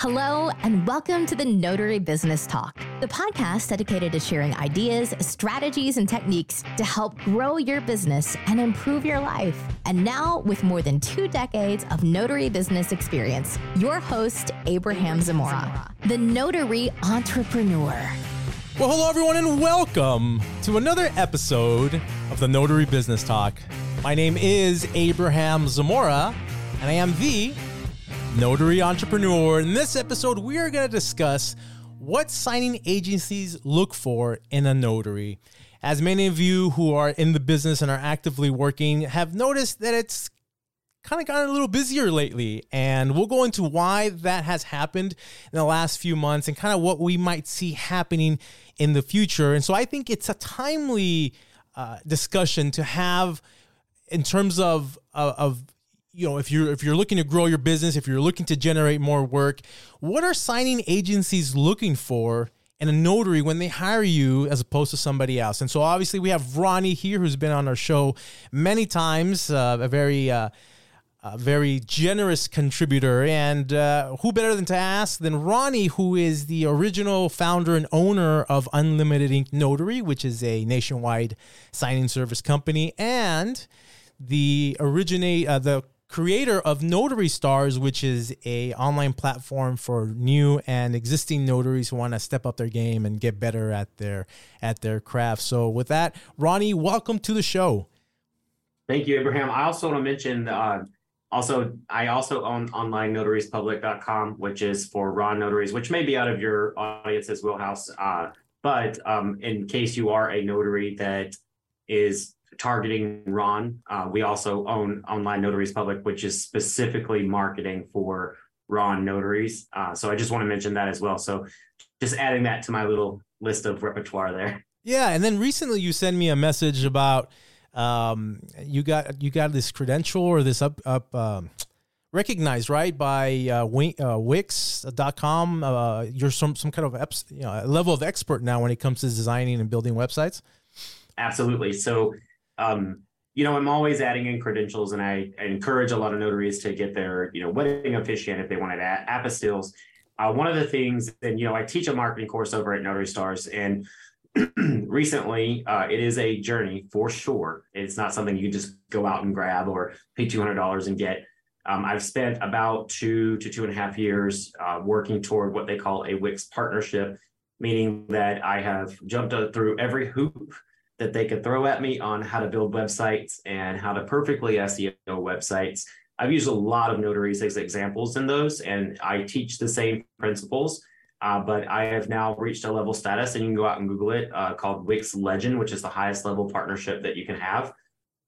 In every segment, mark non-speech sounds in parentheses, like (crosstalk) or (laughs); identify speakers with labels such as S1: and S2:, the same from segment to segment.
S1: Hello, and welcome to the Notary Business Talk, the podcast dedicated to sharing ideas, strategies, and techniques to help grow your business and improve your life. And now, with more than two decades of notary business experience, your host, Abraham Zamora, the notary entrepreneur.
S2: Well, hello, everyone, and welcome to another episode of the Notary Business Talk. My name is Abraham Zamora, and I am the Notary Entrepreneur. In this episode, we are going to discuss what signing agencies look for in a notary. As many of you who are in the business and are actively working have noticed that it's kind of gotten a little busier lately. And we'll go into why that has happened in the last few months and kind of what we might see happening in the future. And so I think it's a timely uh, discussion to have in terms of, of, of you know if you're if you're looking to grow your business if you're looking to generate more work what are signing agencies looking for in a notary when they hire you as opposed to somebody else and so obviously we have ronnie here who's been on our show many times uh, a very uh, a very generous contributor. And uh, who better than to ask than Ronnie, who is the original founder and owner of Unlimited Ink Notary, which is a nationwide signing service company, and the originate uh, the creator of Notary Stars, which is a online platform for new and existing notaries who want to step up their game and get better at their at their craft. So with that, Ronnie, welcome to the show.
S3: Thank you, Abraham. I also want to mention uh, also I also own online notariespublic.com, which is for RON notaries, which may be out of your audience's wheelhouse. Uh, but um, in case you are a notary that is targeting RON. Uh, we also own Online Notaries Public, which is specifically marketing for RON notaries. Uh, so I just want to mention that as well. So just adding that to my little list of repertoire there.
S2: Yeah, and then recently you sent me a message about um, you got you got this credential or this up up. Um, recognized right by uh, uh, Wix.com. Uh, you're some some kind of you know, level of expert now when it comes to designing and building websites.
S3: Absolutely. So um, you know, I'm always adding in credentials, and I, I, encourage a lot of notaries to get their, you know, wedding officiant if they wanted apostilles. Uh, one of the things, and you know, I teach a marketing course over at Notary Stars, and (clears throat) recently, uh, it is a journey for sure. It's not something you just go out and grab or pay two hundred dollars and get. Um, I've spent about two to two and a half years uh, working toward what they call a Wix partnership, meaning that I have jumped through every hoop that they could throw at me on how to build websites and how to perfectly SEO websites. I've used a lot of notaries as examples in those, and I teach the same principles. Uh, but I have now reached a level status, and you can go out and Google it, uh, called Wix Legend, which is the highest level partnership that you can have.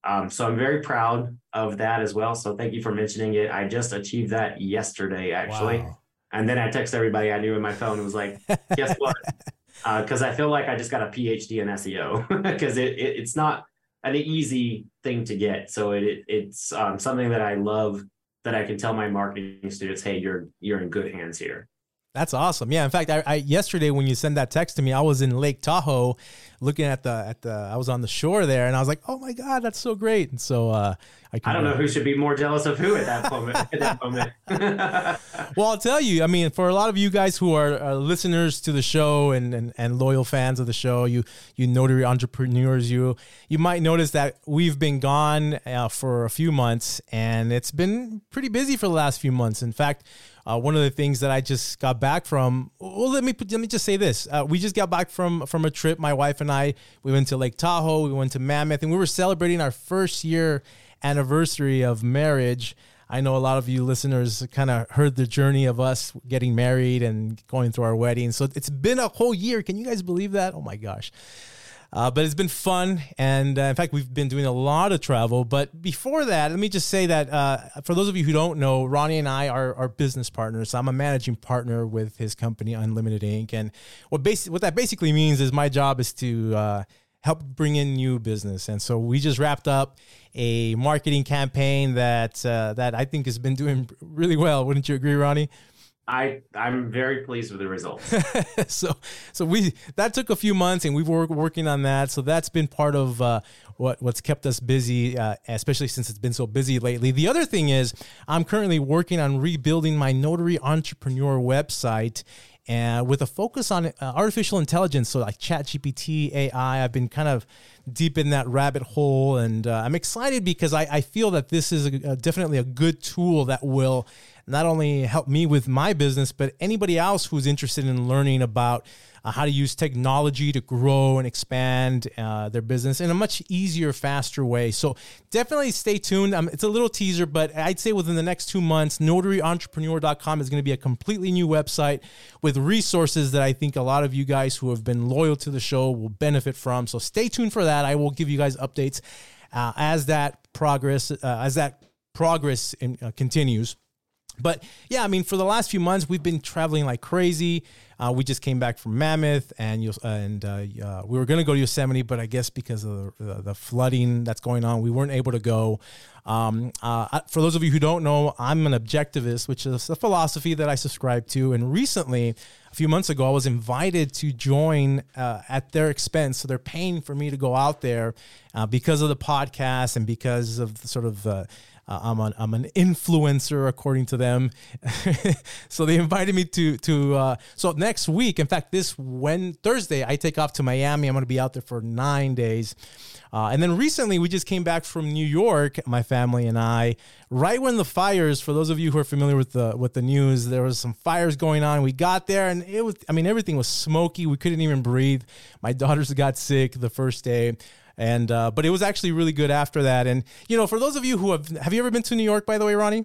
S3: Um, so I'm very proud of that as well. So thank you for mentioning it. I just achieved that yesterday, actually. Wow. And then I text everybody I knew in my phone and was like, guess what? (laughs) because uh, I feel like I just got a PhD in SEO because (laughs) it, it, it's not an easy thing to get. So it, it it's um, something that I love that I can tell my marketing students, hey, you're you're in good hands here.
S2: That's awesome. Yeah. In fact, I, I, yesterday when you sent that text to me, I was in Lake Tahoe, looking at the at the. I was on the shore there, and I was like, "Oh my god, that's so great!" And so uh,
S3: I, I don't know who should be more jealous of who at that moment. at that moment. (laughs) (laughs)
S2: well, I'll tell you. I mean, for a lot of you guys who are, are listeners to the show and, and and loyal fans of the show, you you notary entrepreneurs, you you might notice that we've been gone uh, for a few months, and it's been pretty busy for the last few months. In fact uh, one of the things that I just got back from, well, let me let me just say this: uh, we just got back from from a trip. My wife and I, we went to Lake Tahoe, we went to Mammoth, and we were celebrating our first year anniversary of marriage. I know a lot of you listeners kind of heard the journey of us getting married and going through our wedding. So it's been a whole year. Can you guys believe that? Oh my gosh. Uh, but it's been fun. And uh, in fact, we've been doing a lot of travel. But before that, let me just say that uh, for those of you who don't know, Ronnie and I are, are business partners. I'm a managing partner with his company, Unlimited Ink. And what, basi- what that basically means is my job is to uh, help bring in new business. And so we just wrapped up a marketing campaign that uh, that I think has been doing really well. Wouldn't you agree, Ronnie?
S3: I I'm very pleased with the results. (laughs)
S2: so so we that took a few months and we were working on that. So that's been part of uh, what what's kept us busy, uh, especially since it's been so busy lately. The other thing is I'm currently working on rebuilding my notary entrepreneur website and with a focus on uh, artificial intelligence, so like ChatGPT, AI. I've been kind of deep in that rabbit hole, and uh, I'm excited because I, I, feel that this is a, a, definitely a good tool that will not only help me with my business, but anybody else who's interested in learning about uh, how to use technology to grow and expand uh, their business in a much easier, faster way. So definitely stay tuned. Um, it's a little teaser, but I'd say within the next two months, notaryentrepreneur.com is going to be a completely new website with resources that I think a lot of you guys who have been loyal to the show will benefit from. So stay tuned for that. I will give you guys updates uh, as that progress, uh, as that progress in, uh, continues. But yeah, I mean, for the last few months, we've been traveling like crazy. Uh, we just came back from Mammoth, and you and uh, uh, we were going to go to Yosemite, but I guess because of the, the, flooding that's going on, we weren't able to go. Um, uh, for those of you who don't know, I'm an objectivist, which is a philosophy that I subscribe to. And recently, a few months ago, I was invited to join uh, at their expense. So they're paying for me to go out there because of the podcast and because of the sort of uh, I'm an I'm an influencer according to them. (laughs) so they invited me to to uh, so next week. In fact, this when Thursday I take off to Miami. I'm going to be out there for nine days. Uh, and then recently, we just came back from New York, my family and I. Right when the fires, for those of you who are familiar with the with the news, there was some fires going on. We got there, and it was, I mean, everything was smoky. We couldn't even breathe. My daughters got sick the first day. And uh, but it was actually really good after that. And you know, for those of you who have have you ever been to New York, by the way, Ronnie?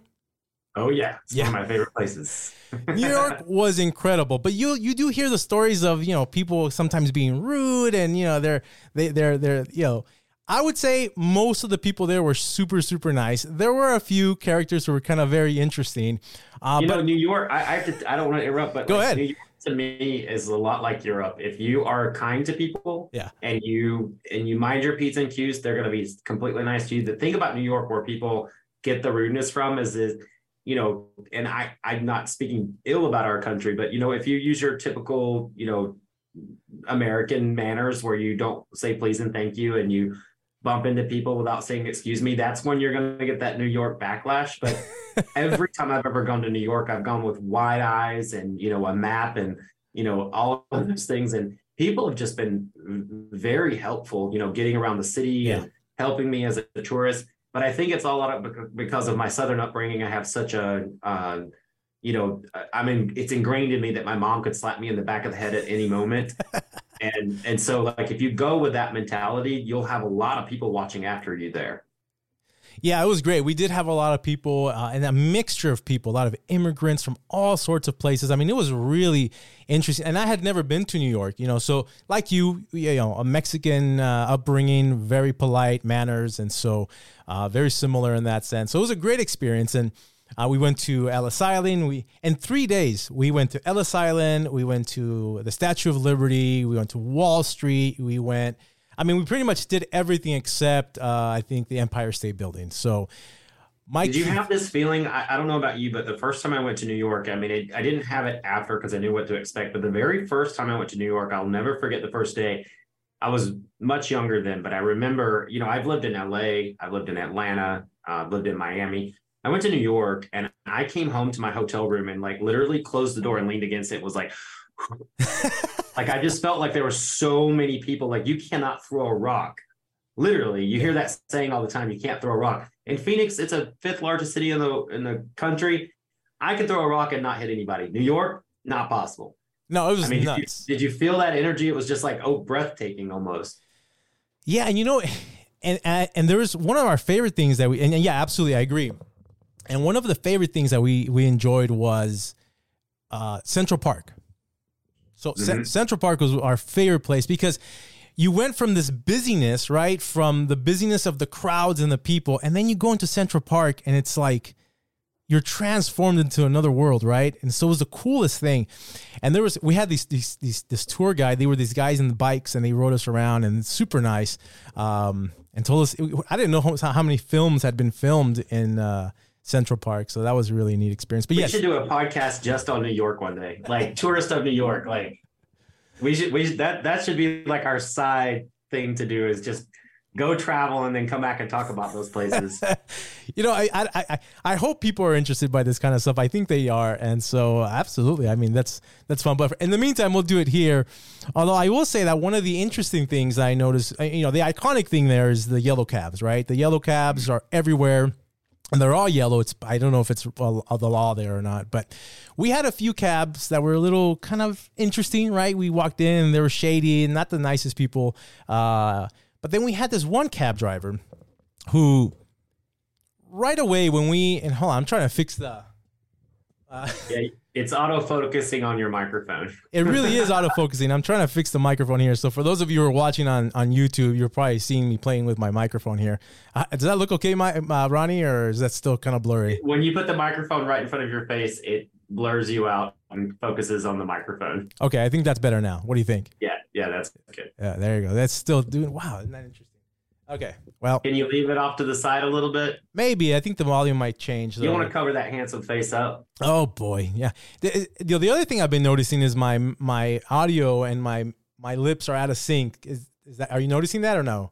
S3: Oh yeah, it's yeah. one of my favorite places. (laughs)
S2: New York was incredible, but you you do hear the stories of you know people sometimes being rude and you know they're they they're they're you know. I would say most of the people there were super, super nice. There were a few characters who were kind of very interesting.
S3: Uh, you know, New York. I, I, have to. I don't want to interrupt, but
S2: go like, ahead.
S3: New York to me is a lot like Europe. If you are kind to people,
S2: yeah,
S3: and you and you mind your p's and q's, they're going to be completely nice to you. The thing about New York, where people get the rudeness from, is is you know, and I I'm not speaking ill about our country, but you know, if you use your typical you know American manners where you don't say please and thank you, and you bump into people without saying excuse me, that's when you're going to get that New York backlash. But (laughs) every time I've ever gone to New York, I've gone with wide eyes and, you know, a map and, you know, all of those things. And people have just been very helpful, you know, getting around the city yeah. and helping me as a tourist. But I think it's all out of because of my Southern upbringing. I have such a, uh, you know, I mean, it's ingrained in me that my mom could slap me in the back of the head at any moment. (laughs) and and so like if you go with that mentality, you'll have a lot of people watching after you there.
S2: Yeah, it was great. We did have a lot of people uh, and a mixture of people, a lot of immigrants from all sorts of places. I mean, it was really interesting. And I had never been to New York, you know, so like you, you know, a Mexican uh, upbringing, very polite manners. And so uh, very similar in that sense. So it was a great experience. And uh, we went to Ellis Island. We in three days we went to Ellis Island. We went to the Statue of Liberty. We went to Wall Street. We went I mean, we pretty much did everything except uh, I think the Empire State Building. So,
S3: Mike, did you have this feeling? I, I, don't know about you, but the first time I went to New York, I mean, it, I didn't have it after because I knew what to expect. But the very first time I went to New York, I'll never forget the first day. I was much younger then, but I remember, you know, I've lived in LA, I've lived in Atlanta, uh, lived in Miami. I went to New York and I came home to my hotel room and like literally closed the door and leaned against it. Was like, (laughs) like I just felt like there were so many people. Like you cannot throw a rock. Literally, you hear that saying all the time. You can't throw a rock. In Phoenix, it's a fifth largest city in the in the country. I could throw a rock and not hit anybody. New York, not possible.
S2: No, it was I mean,
S3: nuts. Did you, did you feel that energy? It was just like oh, breathtaking almost.
S2: Yeah, and you know, and and, and there was one of our favorite things that we and yeah, absolutely, I agree. And one of the favorite things that we we enjoyed was uh, Central Park. So mm-hmm. C- Central Park was our favorite place because you went from this busyness, right? From the busyness of the crowds and the people, and then you go into Central Park and it's like you're transformed into another world, right? And so it was the coolest thing. And there was we had these these, these this tour guide. They were these guys in the bikes, and they rode us around, and super nice. Um, and told us I didn't know how, how many films had been filmed in uh, Central Park. So that was really a neat experience. But
S3: we
S2: yes,
S3: should do a podcast just on New York one day, like tourist of New York. Like we should, we should, that that should be like our side thing to do is just go travel and then come back and talk about those places. (laughs)
S2: you know, I, I I I hope people are interested by this kind of stuff. I think they are, and so absolutely. I mean, that's that's fun. But in the meantime, we'll do it here. Although I will say that one of the interesting things I noticed, uh, you know, the iconic thing there is the yellow cabs, right? The yellow cabs are everywhere and they're all yellow. It's I don't know if it's the law there or not, but we had a few cabs that were a little kind of interesting, right? We walked in and they were shady and not the nicest people. Uh, but then we had this one cab driver who, right away when we and hold on, I'm trying to fix the.
S3: Uh, yeah, it's auto focusing on your microphone.
S2: it really is (laughs) auto focusing. I'm trying to fix the microphone here. So for those of you who are watching on, on YouTube, you're probably seeing me playing with my microphone here. Uh, does that look okay, my uh, Ronnie, or is that still kind of blurry?
S3: When you put the microphone right in front of your face, it blurs you out and focuses on the microphone.
S2: Okay, I think that's better now. What do you think?
S3: Yeah, yeah, that's good.
S2: Yeah, there you go. That's still doing. Wow, isn't that interesting? Okay. Well,
S3: can you leave it off to the side a little bit?
S2: Maybe. I think the volume might change.
S3: Though. You want to cover that handsome face up?
S2: Oh boy, yeah. The, the, the other thing I've been noticing is my my audio and my my lips are out of sync. Is is that? Are you noticing that or no?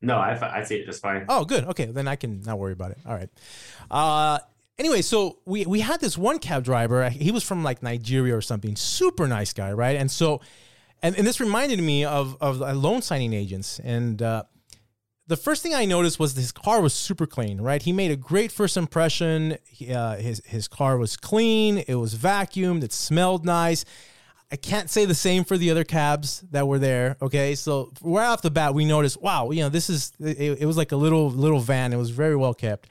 S3: No, I, I see it just fine.
S2: Oh, good. Okay, then I can not worry about it. All right. Uh, anyway, so we we had this one cab driver. He was from like Nigeria or something. Super nice guy, right? And so, and, and this reminded me of of loan signing agents and. Uh, the first thing I noticed was his car was super clean, right? He made a great first impression. He, uh, his his car was clean. It was vacuumed. It smelled nice. I can't say the same for the other cabs that were there. Okay, so right off the bat, we noticed, wow, you know, this is it, it was like a little little van. It was very well kept.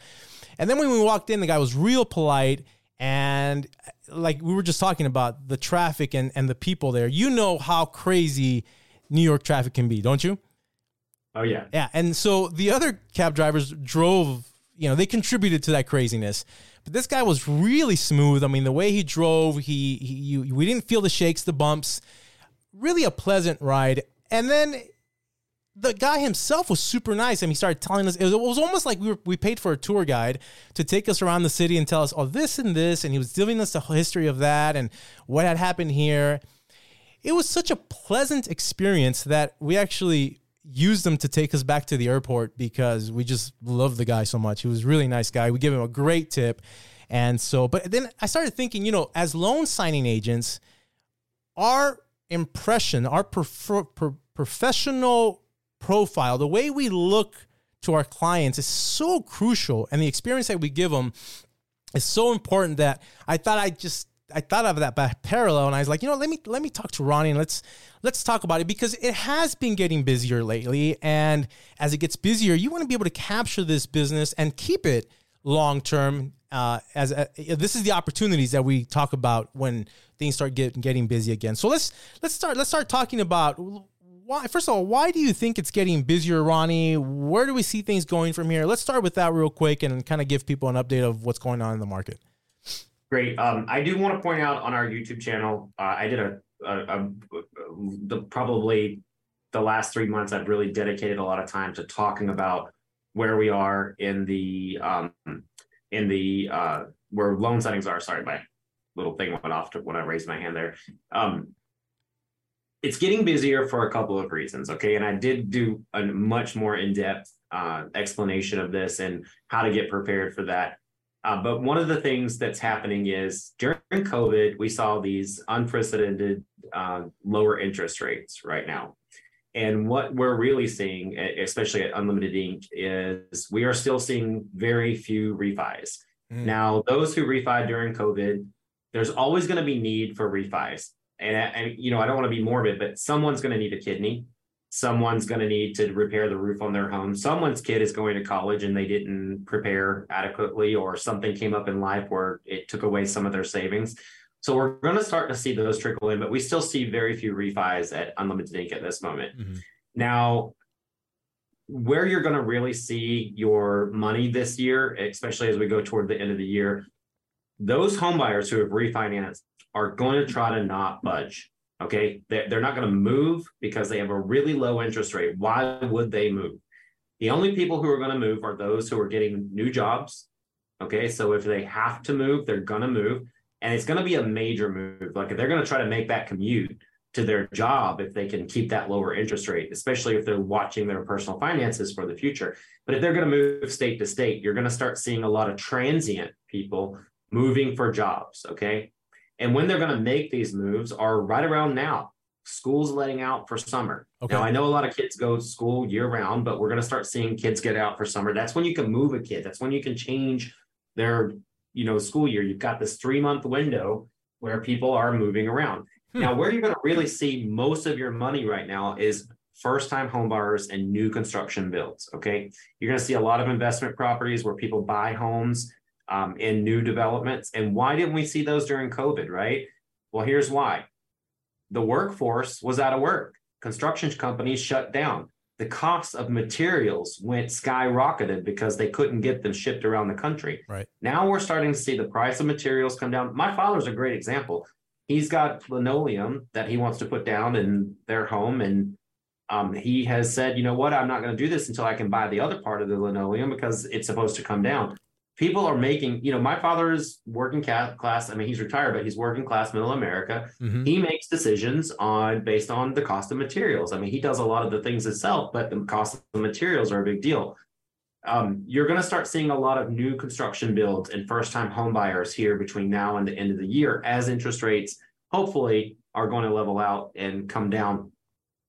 S2: And then when we walked in, the guy was real polite and like we were just talking about the traffic and and the people there. You know how crazy New York traffic can be, don't you?
S3: Oh yeah.
S2: Yeah, and so the other cab drivers drove, you know, they contributed to that craziness. But this guy was really smooth. I mean, the way he drove, he, he you, we didn't feel the shakes, the bumps. Really a pleasant ride. And then the guy himself was super nice. I mean, he started telling us it was, it was, almost like we were we paid for a tour guide to take us around the city and tell us, oh, this and this, and he was giving us the history of that and what had happened here. It was such a pleasant experience that we actually used him to take us back to the airport because we just loved the guy so much. He was a really nice guy. We gave him a great tip. And so, but then I started thinking, you know, as loan signing agents, our impression, our professional profile, the way we look to our clients is so crucial. And the experience that we give them is so important that I thought I just I thought of that by parallel, and I was like, you know, let me let me talk to Ronnie and let's let's talk about it because it has been getting busier lately, and as it gets busier, you want to be able to capture this business and keep it long term. Uh, as a, this is the opportunities that we talk about when things start getting getting busy again. So let's let's start let's start talking about why. First of all, why do you think it's getting busier, Ronnie? Where do we see things going from here? Let's start with that real quick and kind of give people an update of what's going on in the market.
S3: Great. Um, I do want to point out on our YouTube channel, uh, I did a, a, a, the probably the last three months I've really dedicated a lot of time to talking about where we are in the um, in the uh, where loan settings are. Sorry, my little thing went off to when I raised my hand there. Um, it's getting busier for a couple of reasons. Okay, and I did do a much more in depth uh, explanation of this and how to get prepared for that uh, but one of the things that's happening is during COVID, we saw these unprecedented uh, lower interest rates right now. And what we're really seeing, especially at Unlimited Ink, is we are still seeing very few refis. Mm. Now, those who refi during COVID, there's always going to be need for refis. And, and you know, I don't want to be morbid, but someone's going to need a kidney someone's going to need to repair the roof on their home. Someone's kid is going to college and they didn't prepare adequately, or something came up in life where it took away some of their savings. So we're going to start to see those trickle in, but we still see very few refis at Unlimited Ink at this moment. Mm-hmm. Now, where you're going to really see your money this year, especially as we go toward the end of the year, those homebuyers who have refinanced are going to try to not budge. Okay. They're, not going to move because they have a really low interest rate. Why would they move? The only people who are going to move are those who are getting new jobs Okay. So if they have to move, they're going to move. And it's going to be a major move. Like if they're going to try to make that commute to their job, if they can keep that lower interest rate, especially if they're watching their personal finances for the future. But if they're going to move state to state, you're going to start seeing a lot of transient people moving for jobs. Okay. And when they're going to make these moves are right around now. School's letting out for summer. Okay. Now, I know a lot of kids go to school year round, but we're going to start seeing kids get out for summer. That's when you can move a kid. That's when you can change their, you know, school year. You've got this three month window where people are moving around. Hmm. Now, where you're going to really see most of your money right now is first time home buyers and new construction builds. Okay. You're going to see a lot of investment properties where people buy homes um, in new developments. And why didn't we see those during COVID, right? Well, here's why the workforce was out of work. Construction companies shut down. The cost of materials went skyrocketed because they couldn't get them shipped around the country.
S2: Right.
S3: Now we're starting to see the price of materials come down. My father's a great example. He's got linoleum that he wants to put down in their home and um, he has said, you know what, I'm not going to do this until I can buy the other part of the linoleum because it's supposed to come down people are making, you know, my father is working class. I mean, he's retired, but he's working class middle America. Mm-hmm. He makes decisions on based on the cost of materials. I mean, he does a lot of the things himself, but the cost of the materials are a big deal. Um, you're going to start seeing a lot of new construction builds and first time home buyers here between now and the end of the year as interest rates hopefully are going to level out and come down.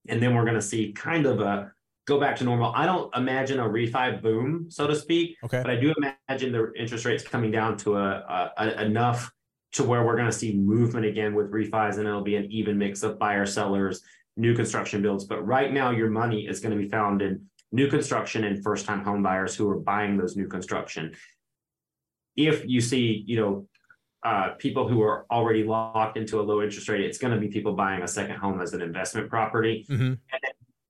S3: And then we're going to see kind of a go back to normal. I don't imagine a refi boom, so to speak.
S2: Okay.
S3: But I do imagine the interest rates coming down to a, a, a enough to where we're going to see movement again with refis, and it'll be an even mix of buyer sellers, new construction builds. But right now, your money is going to be found in new construction and first time home buyers who are buying those new construction. If you see, you know, uh, people who are already locked into a low interest rate, it's going to be people buying a second home as an investment property. Mm-hmm. And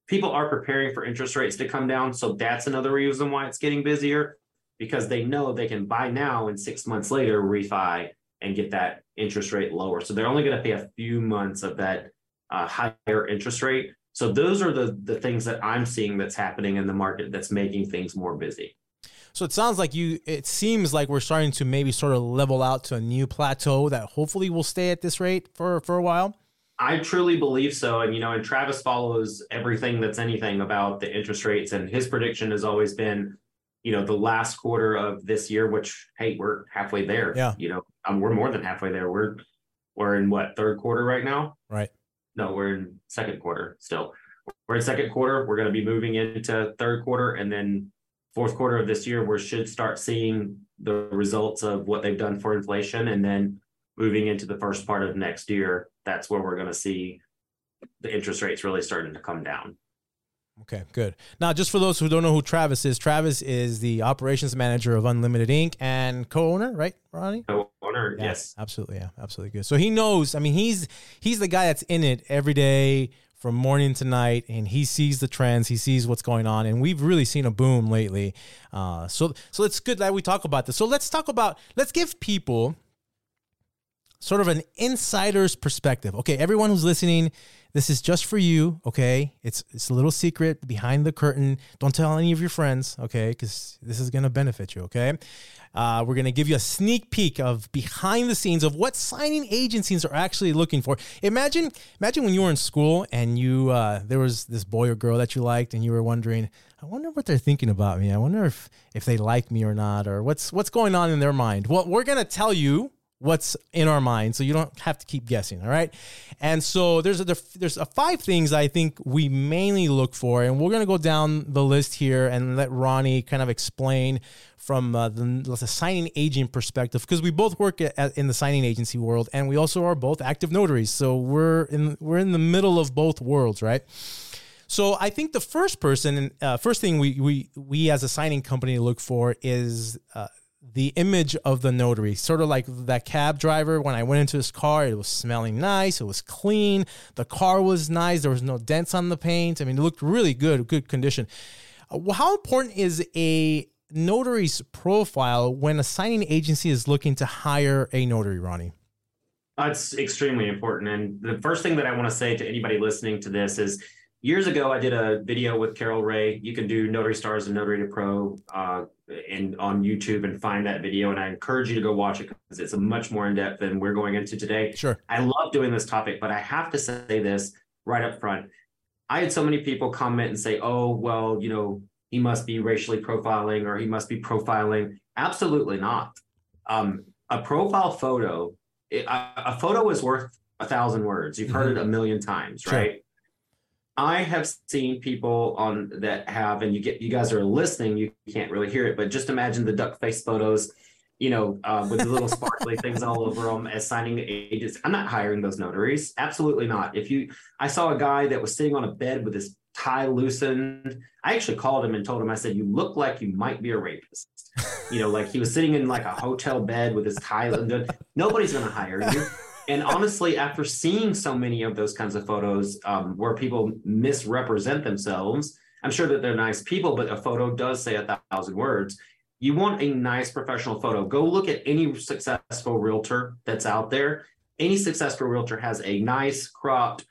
S3: people are preparing for interest rates to come down. So that's another reason why it's getting busier because they know they can buy now and six months later refi and get that interest rate lower. So they're only going to pay a few months of that uh, higher interest rate. So those are the the things that I'm seeing that's happening in the market that's making things more busy.
S2: So it sounds like you. It seems like we're starting to maybe sort of level out to a new plateau that hopefully will stay at this rate for for a while.
S3: I truly believe so. And, you know, and Travis follows everything that's anything about the interest rates. And his prediction has always been, you know, the last quarter of this year, which, hey, we're halfway there.
S2: Yeah.
S3: You know, um, we're more than halfway there. We're, we're in what, third quarter right now?
S2: Right.
S3: No, we're in second quarter still. We're in second quarter. We're going to be moving into third quarter. And then fourth quarter of this year, we should start seeing the results of what they've done for inflation. And then moving into the first part of next year, that's where we're going to see the interest rates really starting to come down.
S2: Okay, good. Now, just for those who don't know who Travis is, Travis is the operations manager of Unlimited Ink and co-owner, right, Ronnie?
S3: Co-owner,
S2: yeah,
S3: yes,
S2: absolutely, yeah, absolutely good. So he knows. I mean, he's he's the guy that's in it every day from morning to night, and he sees the trends, he sees what's going on, and we've really seen a boom lately. Uh, so so it's good that we talk about this. So let's talk about let's give people sort of an insider's perspective. Okay, everyone who's listening, this is just for you. Okay, it's it's a little secret behind the curtain. Don't tell any of your friends. Okay, because this is gonna benefit you. Okay, uh, we're gonna give you a sneak peek of behind the scenes of what signing agencies are actually looking for. Imagine imagine when you were in school and you uh, there was this boy or girl that you liked and you were wondering. I wonder what they're thinking about me. I wonder if if they like me or not, or what's what's going on in their mind. Well, we're gonna tell you what's in our mind so you don't have to keep guessing all right? And so there's a there's a five things i think we mainly look for and we're going to go down the list here and let ronnie kind of explain from uh, the, the signing agent perspective because we both work at, in the signing agency world and we also are both active notaries so we're in we're in the middle of both worlds right? So I think the first person, uh, first thing we we we as a signing company look for is uh, the image of the notary, sort of like that cab driver. When I went into his car, it was smelling nice, it was clean, the car was nice, there was no dents on the paint. I mean, it looked really good, good condition. Uh, how important is a notary's profile when a signing agency is looking to hire a notary, Ronnie?
S3: That's extremely important. And the first thing that I want to say to anybody listening to this is years ago, I did a video with Carol Ray. You can do Notary Stars and Notary to Pro uh, and on YouTube and find that video. And I encourage you to go watch it because it's a much more in depth than we're going into today.
S2: Sure.
S3: I love doing this topic, but I have to say this right up front. I had so many people comment and say, "Oh, well, you know, he must be racially profiling or he must be profiling." Absolutely not. Um, a profile photo, it, a, a, photo is worth a thousand words. You've mm-hmm. heard it a million times, sure. right? I have seen people on that have, and you get you guys are listening, you can't really hear it, but just imagine the duck face photos, you know, uh, with the little sparkly (laughs) things all over them as signing agents. I'm not hiring those notaries, absolutely not. If you, I saw a guy that was sitting on a bed with his tie loosened. I actually called him and told him, I said, you look like you might be a rapist. You know, like he was sitting in like a hotel bed with his tie. Undone. Nobody's going to hire you and honestly, after seeing so many of those kinds of photos um, where people misrepresent themselves, I'm sure that they're nice people, but a photo does say a thousand words. You want a nice professional photo. Go look at any successful realtor that's out there. Any successful realtor has a nice cropped,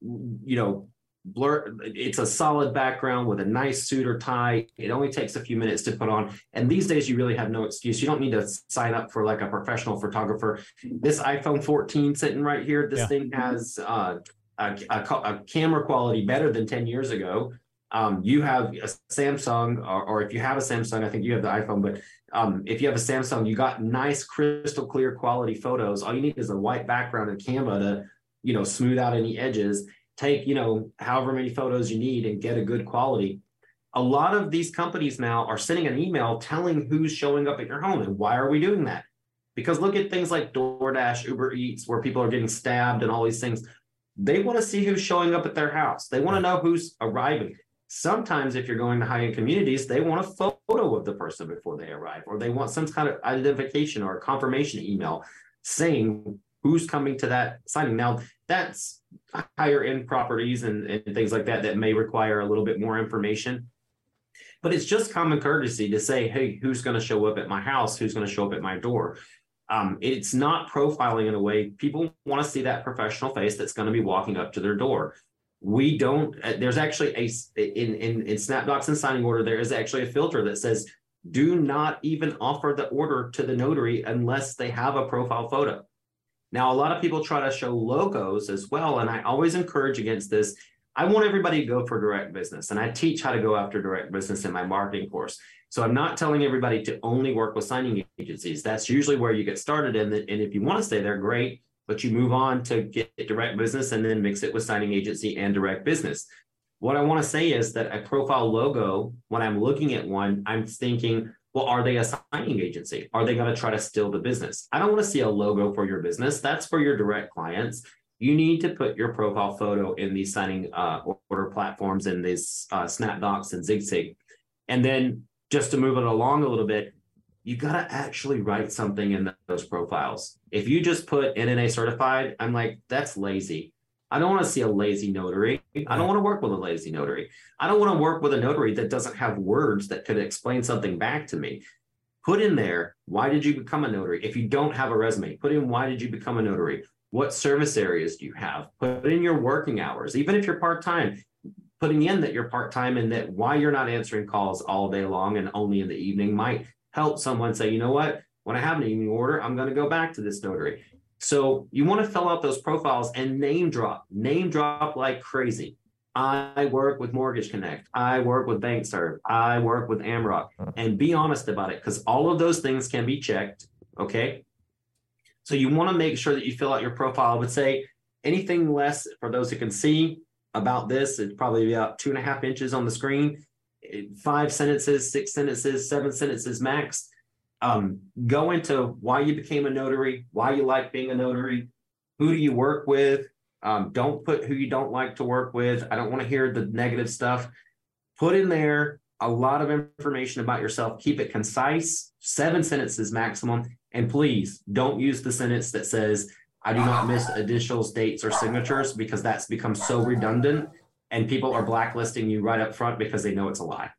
S3: you know, blur it's a solid background with a nice suit or tie. It only takes a few minutes to put on. And these days you really have no excuse. You don't need to sign up for like a professional photographer. This iphone 14 sitting right here this yeah. thing has uh, a, a, a, camera quality better than 10 years ago. Um, you have a samsung or, or, if you have a samsung i think you have the iphone but um, if you have a samsung you got nice crystal clear quality photos. All you need is a white background and camera to you know smooth out any edges take, you know, however many photos you need and get a good quality. A lot of these companies now are sending an email telling who's showing up at your home. And why are we doing that? Because look at things like DoorDash, Uber Eats, where people are getting stabbed and all these things. They want to see who's showing up at their house. They want to know who's arriving. Sometimes, if you're going to high end communities, they want a photo of the person before they arrive, or they want some kind of identification or confirmation email saying who's coming to that signing. Now, that's higher end properties and, and things like that that may require a little bit more information. But it's just common courtesy to say, hey, who's going to show up at my house? Who's going to show up at my door? Um, it's not profiling in a way people want to see that professional face that's going to be walking up to their door. We don't, uh, there's actually a, in, in, in SnapDocs and signing order, there is actually a filter that says, do not even offer the order to the notary unless they have a profile photo. Now, a lot of people try to show logos as well, and I always encourage against this. I want everybody to go for direct business, and I teach how to go after direct business in my marketing course. So I'm not telling everybody to only work with signing agencies. That's usually where you get started, and, and if you want to stay there, great. But you move on to get direct business and then mix it with signing agency and direct business. What I want to say is that a profile logo, when I'm looking at one, I'm thinking, well, are they a signing agency? Are they going to try to steal the business? I don't want to see a logo for your business. That's for your direct clients. You need to put your profile photo in these signing uh, order platforms and these uh, SnapDocs and ZigSig. And then just to move it along a little bit, you got to actually write something in those profiles. If you just put NNA certified, I'm like, that's lazy. I don't want to see a lazy notary. I don't want to work with a lazy notary. I don't want to work with a notary that doesn't have words that could explain something back to me. Put in there, why did you become a notary? If you don't have a resume, put in why did you become a notary? What service areas do you have? Put in your working hours, even if you're part time, putting in that you're part time and that why you're not answering calls all day long and only in the evening might help someone say, you know what? When I have an evening order, I'm going to go back to this notary. So you want to fill out those profiles and name drop, name drop like crazy. I work with Mortgage Connect. I work with BankServe. I work with Amrock and be honest about it because all of those things can be checked. Okay. So you want to make sure that you fill out your profile. I would say anything less for those who can see about this, it's probably about two and a half inches on the screen, five sentences, six sentences, seven sentences max um, go into why you became a notary, why you like being a notary, who do you work with. Um, don't put who you don't like to work with. I don't want to hear the negative stuff. Put in there a lot of information about yourself. Keep it concise, seven sentences maximum. And please don't use the sentence that says, I do not miss additional dates or signatures because that's become so redundant and people are blacklisting you right up front because they know it's a lie.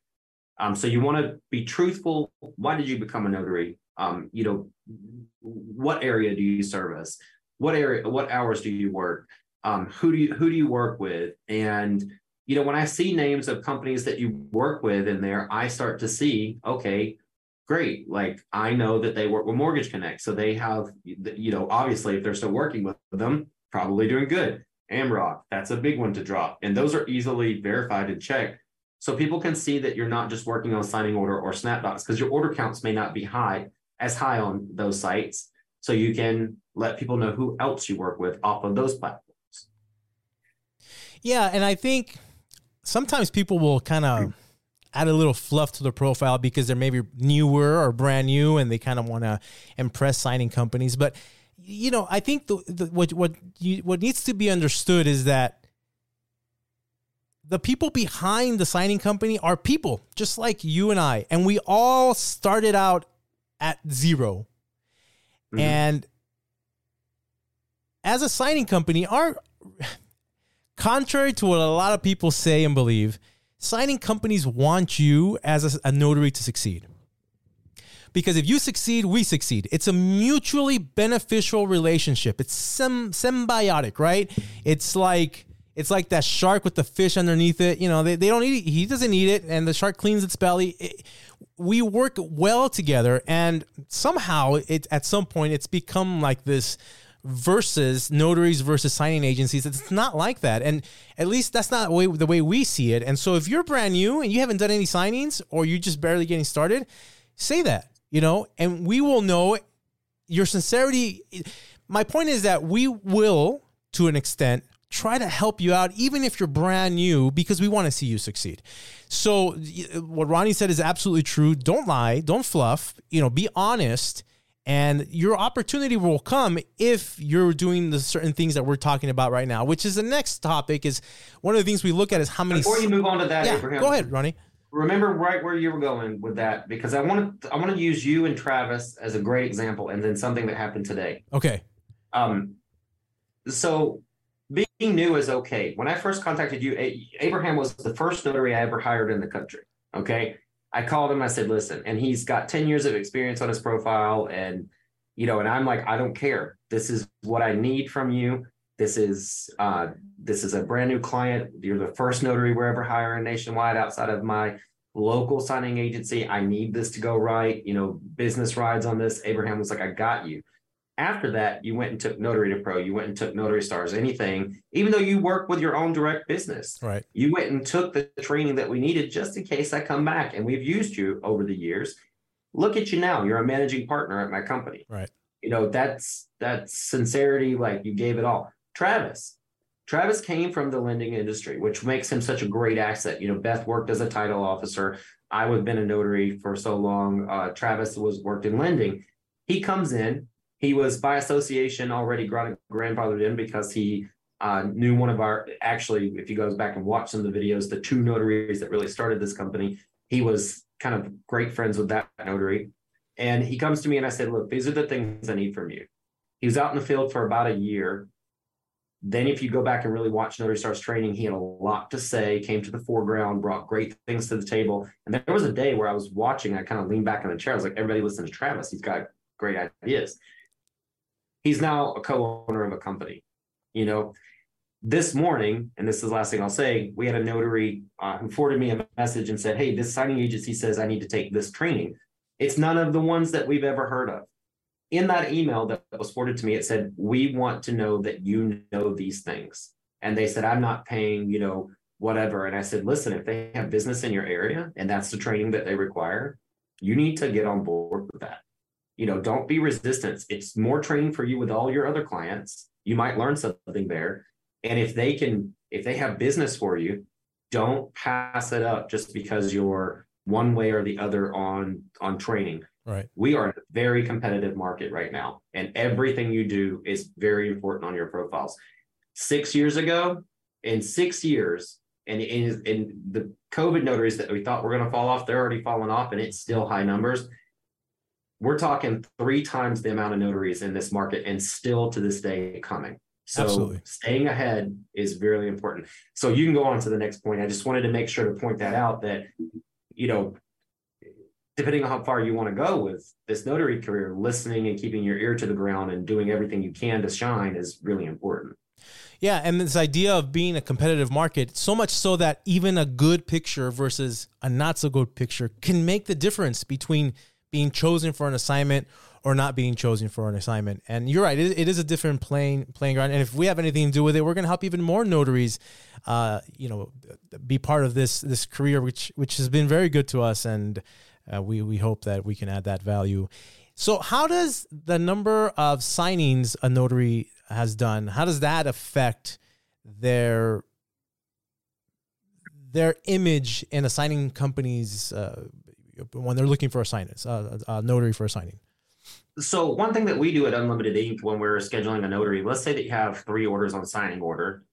S3: Um, so you want to be truthful. Why did you become a notary? Um, you know, what area do you service? What area? What hours do you work? Um, who do you who do you work with? And you know, when I see names of companies that you work with in there, I start to see, okay, great. Like I know that they work with Mortgage Connect. So they have, you know, obviously if they're still working with them, probably doing good. Amrock, that's a big one to drop. And those are easily verified and checked. So people can see that you're not just working on signing order or SnapDocs because your order counts may not be high as high on those sites. So you can let people know who else you work with off of those platforms.
S2: Yeah, and I think sometimes people will kind of hmm. add a little fluff to the profile because they're maybe newer or brand new and they kind of want to impress signing companies. But you know, I think the, the what what you, what needs to be understood is that the people behind the signing company are people just like you and I, and we all started out at 0 mm-hmm. And as a signing company, our contrary to what a lot of people say and believe, signing companies want you as a, a notary to succeed. Because if you succeed, we succeed. It's a mutually beneficial relationship. It's sem- symbiotic, right? It's like it's like that shark with the fish underneath it. You know, they, they don't eat it. He doesn't eat it, and the shark cleans its belly. It, we work well together, and somehow it at some point it's become like this versus notaries versus signing agencies. It's not like that. And at least that's not way, the way we see it. And so if you're brand new and you haven't done any signings or you're just barely getting started, say that, you know, and we will know your sincerity. My point is that we will, to an extent, try to help you out, even if you're brand new, because we want to see you succeed. So what Ronnie said is absolutely true. Don't lie, don't fluff, you know, be honest and your opportunity will come if you're doing the certain things that we're talking about right now, which is the next topic. Is one of the things we look at is how many.
S3: Before you move on to that,
S2: yeah, Abraham, go ahead, Ronnie.
S3: Remember right where you were going with that because I want to I want to use you and Travis as a great example, and then something that happened today.
S2: Okay.
S3: Um. So being new is okay. When I first contacted you, Abraham was the first notary I ever hired in the country. Okay. I called him. I said, listen, and he's got 10 years of experience on his profile. And, you know, and I'm like, I don't care. This is what I need from you. This is uh, this is a brand new client. You're the first notary we're ever hiring nationwide outside of my local signing agency. I need this to go right. You know, business rides on this. Abraham was like, I got you. After that, you went and took Notary to Pro, you went and took Notary Stars, anything, even though you work with your own direct business.
S2: Right.
S3: You went and took the training that we needed just in case I come back. And we've used you over the years. Look at you now. You're a managing partner at my company.
S2: Right.
S3: You know, that's that's sincerity, like you gave it all. Travis. Travis came from the lending industry, which makes him such a great asset. You know, Beth worked as a title officer. I would have been a notary for so long. Uh, Travis was worked in lending. He comes in, he was by association already grandfathered in because he uh, knew one of our actually if you goes back and watch some of the videos the two notaries that really started this company he was kind of great friends with that notary. And he comes to me and i said look these are the things i need from you. He was out in the field for about a year. Then if you go back and really watch notary stars training he had a lot to say came to the foreground brought great things to the table. And there was a day where i was watching i kind of leaned back in the chair. I was like everybody listen to travis. He's got great ideas he's now a co-owner of a company. You know, this morning, and this is the last thing I'll say, we had a notary uh, who forwarded me a message and said, "Hey, this signing agency says I need to take this training. It's none of the ones that we've ever heard of." In that email that was forwarded to me, it said, "We want to know that you know these things." And they said, "I'm not paying, you know, whatever." And I said, "Listen, if they have business in your area and that's the training that they require, you need to get on board with that." You know don't be resistant. It's more training for you with all your other clients. You might learn something there. And if they can if they have business for you don't pass it up just because you're one way or the other on on training.
S2: Right.
S3: We are in a very competitive market right now and everything you do is very important on your profiles. Six years ago in six years and in, in the covid notaries that we thought were going to fall off they're already falling off and it's still high numbers we're talking three times the amount of notaries in this market and still to this day coming. So Absolutely. staying ahead is really important. So you can go on to the next point. I just wanted to make sure to point that out that, you know, depending on how far you want to go with this notary career, listening and keeping your ear to the ground and doing everything you can to shine is really important.
S2: Yeah, and this idea of being a competitive market, so much so that even a good picture versus a not so good picture can make the difference between being chosen for an assignment or not being chosen for an assignment. And you're right, it, it is a different playing playing ground. And if we have anything to do with it, we're going to help even more notaries, uh, you know, be part of this this career, which which has been very good to us, and uh, we we hope that we can add that value. So, how does the number of signings a notary has done, how does that affect their their image in assigning companies uh, when they're looking for a sign, uh, a notary for a signing?
S3: So one thing that we do at Unlimited Ink when we're scheduling a notary, let's say that you have three orders on signing order,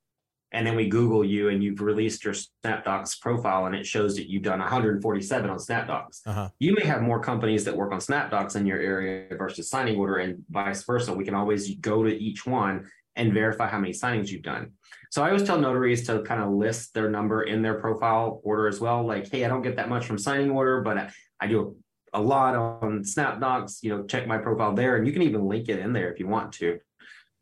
S3: and then we Google you and you've released your SnapDocs profile and it shows that you've done 147 on SnapDocs. Uh-huh. You may have more companies that work on SnapDocs in your area versus signing order and vice versa. We can always go to each one and verify how many signings you've done. So I always tell notaries to kind of list their number in their profile order as well. Like, hey, I don't get that much from signing order, but I do a lot on SnapDocs. You know, check my profile there, and you can even link it in there if you want to.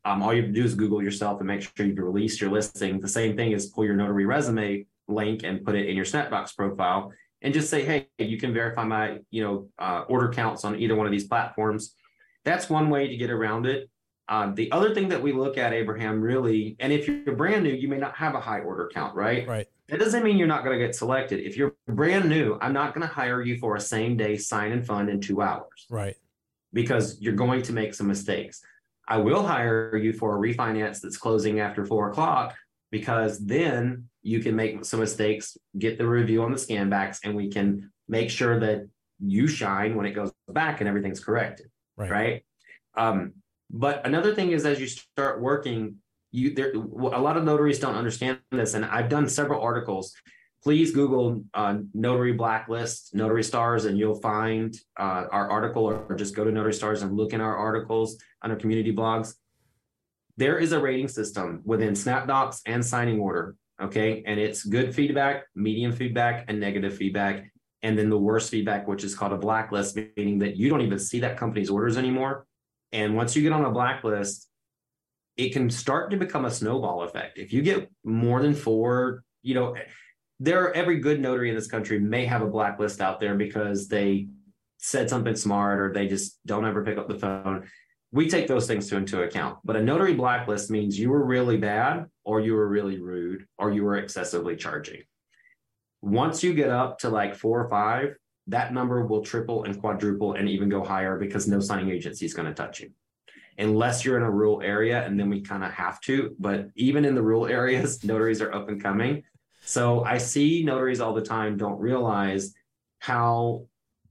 S3: Um, all you have to do is Google yourself and make sure you've released your listing. The same thing is pull your notary resume link and put it in your SnapDocs profile, and just say, hey, you can verify my you know uh, order counts on either one of these platforms. That's one way to get around it. Uh, the other thing that we look at, Abraham, really, and if you're brand new, you may not have a high order count, right?
S2: Right.
S3: That doesn't mean you're not going to get selected. If you're brand new, I'm not going to hire you for a same day sign and fund in two hours.
S2: Right.
S3: Because you're going to make some mistakes. I will hire you for a refinance that's closing after four o'clock because then you can make some mistakes, get the review on the scan backs, and we can make sure that you shine when it goes back and everything's corrected. Right. Right. Um, but another thing is as you start working, you there a lot of notaries don't understand this, and I've done several articles. Please Google uh, notary blacklist, notary stars, and you'll find uh, our article, or just go to notary stars and look in our articles under community blogs. There is a rating system within SnapDocs and signing order, okay, and it's good feedback, medium feedback, and negative feedback, and then the worst feedback, which is called a blacklist, meaning that you don't even see that company's orders anymore and once you get on a blacklist, it can start to become a snowball effect. If you get more than four, you know, there every good notary in this country may have a blacklist out there because they said something smart or they just don't ever pick up the phone. We take those things to into account. But a notary blacklist means you were really bad or you were really rude or you were excessively charging. Once you get up to like four or five, that number will triple and quadruple and even go higher because no signing agency is going to touch you. Unless you're in a rural area and then we kind of have to but even in the rural areas (laughs) notaries are up and coming. So i see notaries all the time don't realize how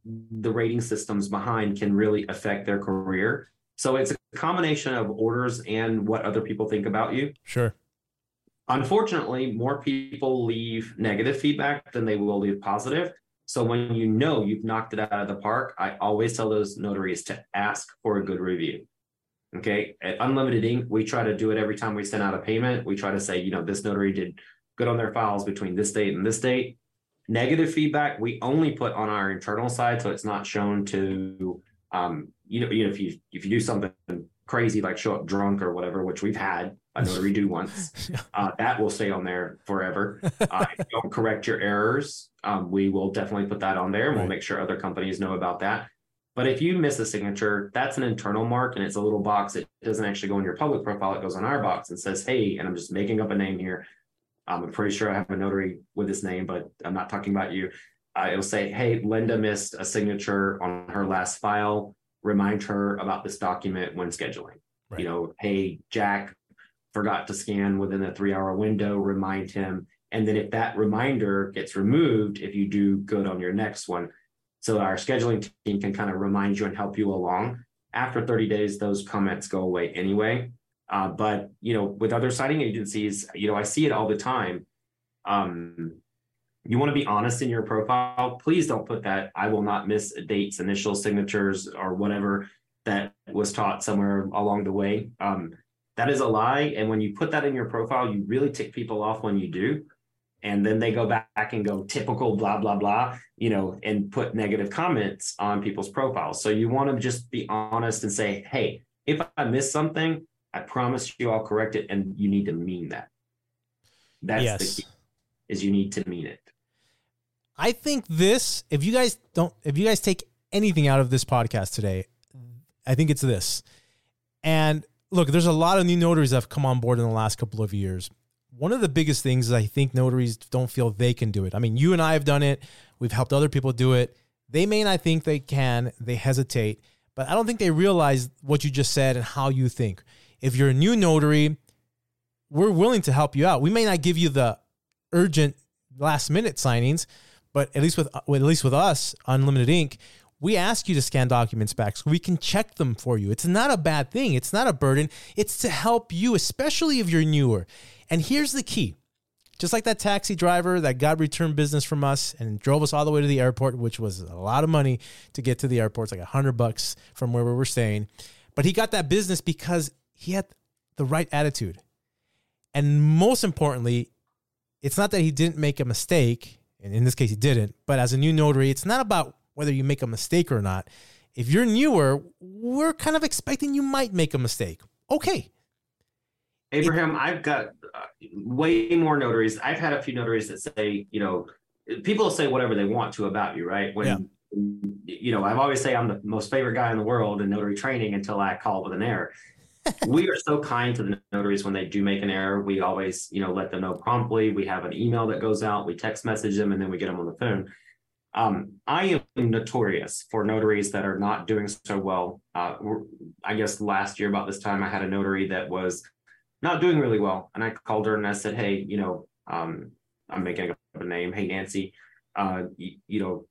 S3: the rating systems behind can really affect their career. So it's a combination of orders and what other people think about you.
S2: Sure.
S3: Unfortunately more people leave negative feedback than they will leave positive so when you know you've knocked it out of the park, I always tell those notaries to ask for a good review. Okay. At Unlimited Ink, we try to do it every time we send out a payment. We try to say, you know, this notary did good on their files between this date and this date. Negative feedback, we only put on our internal side, so it's not shown to um, you know, you know, if you if you do something crazy like show up drunk or whatever, which we've had a notary do once, (laughs) uh, that will stay on there forever. (laughs) Uh, if you don't correct your errors, um, we will definitely put that on there and we'll make sure other companies know about that. But if you miss a signature, that's an internal mark and it's a little box. It doesn't actually go in your public profile. It goes on our box and says, hey, and I'm just making up a name here. Um, I'm pretty sure I have a notary with this name, but I'm not talking about you. Uh, it'll say, hey, Linda missed a signature on her last file remind her about this document when scheduling. Right. You know, hey, Jack forgot to scan within a three hour window, remind him. And then if that reminder gets removed, if you do good on your next one, so our scheduling team can kind of remind you and help you along. After 30 days, those comments go away anyway. Uh, but you know, with other signing agencies, you know, I see it all the time. Um, you want to be honest in your profile, please don't put that I will not miss dates, initial signatures, or whatever that was taught somewhere along the way. Um, that is a lie. And when you put that in your profile, you really tick people off when you do. And then they go back and go typical, blah, blah, blah, you know, and put negative comments on people's profiles. So you want to just be honest and say, hey, if I miss something, I promise you I'll correct it. And you need to mean that. That's
S2: Yes.
S3: the key, is you need to mean it.
S2: I think this, if you guys don't, if you guys take anything out of this podcast today, I think it's this. And look, there's a lot of new notaries that have come on board in the last couple of years. One of the biggest things is I think notaries don't feel they can do it. I mean, you and I have done it. We've helped other people do it. They may not think they can, they hesitate, but I don't think they realize what you just said and how you think. If you're a new notary, we're willing to help you out. We may not give you the urgent last minute signings, but at least with, at least with us, Unlimited Ink, we ask you to scan documents back so we can check them for you. It's not a bad thing. It's not a burden. It's to help you, especially if you're newer. And here's the key. Just like that taxi driver that got return business from us and drove us all the way to the airport, which was a lot of money to get to the airport. It's like a hundred bucks from where we were staying. But he got that business because he had the right attitude. And most importantly, it's not that he didn't make a mistake, and in this case he didn't, but as a new notary, it's not about whether you make a mistake or not. If you're newer, we're kind of expecting you might make a mistake. Okay.
S3: Abraham, I've got uh, way more notaries. I've had a few notaries that say, you know, people say whatever they want to about you, right? When,
S2: Yeah.
S3: you know, I've always say I'm the most favorite guy in the world in notary training until I call with an error. (laughs) we are so kind to the notaries when they do make an error. We always, you know, let them know promptly. We have an email that goes out, we text message them, and then we get them on the phone. Um, I am notorious for notaries that are not doing so well. Uh, I guess last year about this time, I had a notary that was not doing really well, and I called her and I said, "Hey, you know, um, I'm making up a name. Hey, Nancy, uh, you, you know,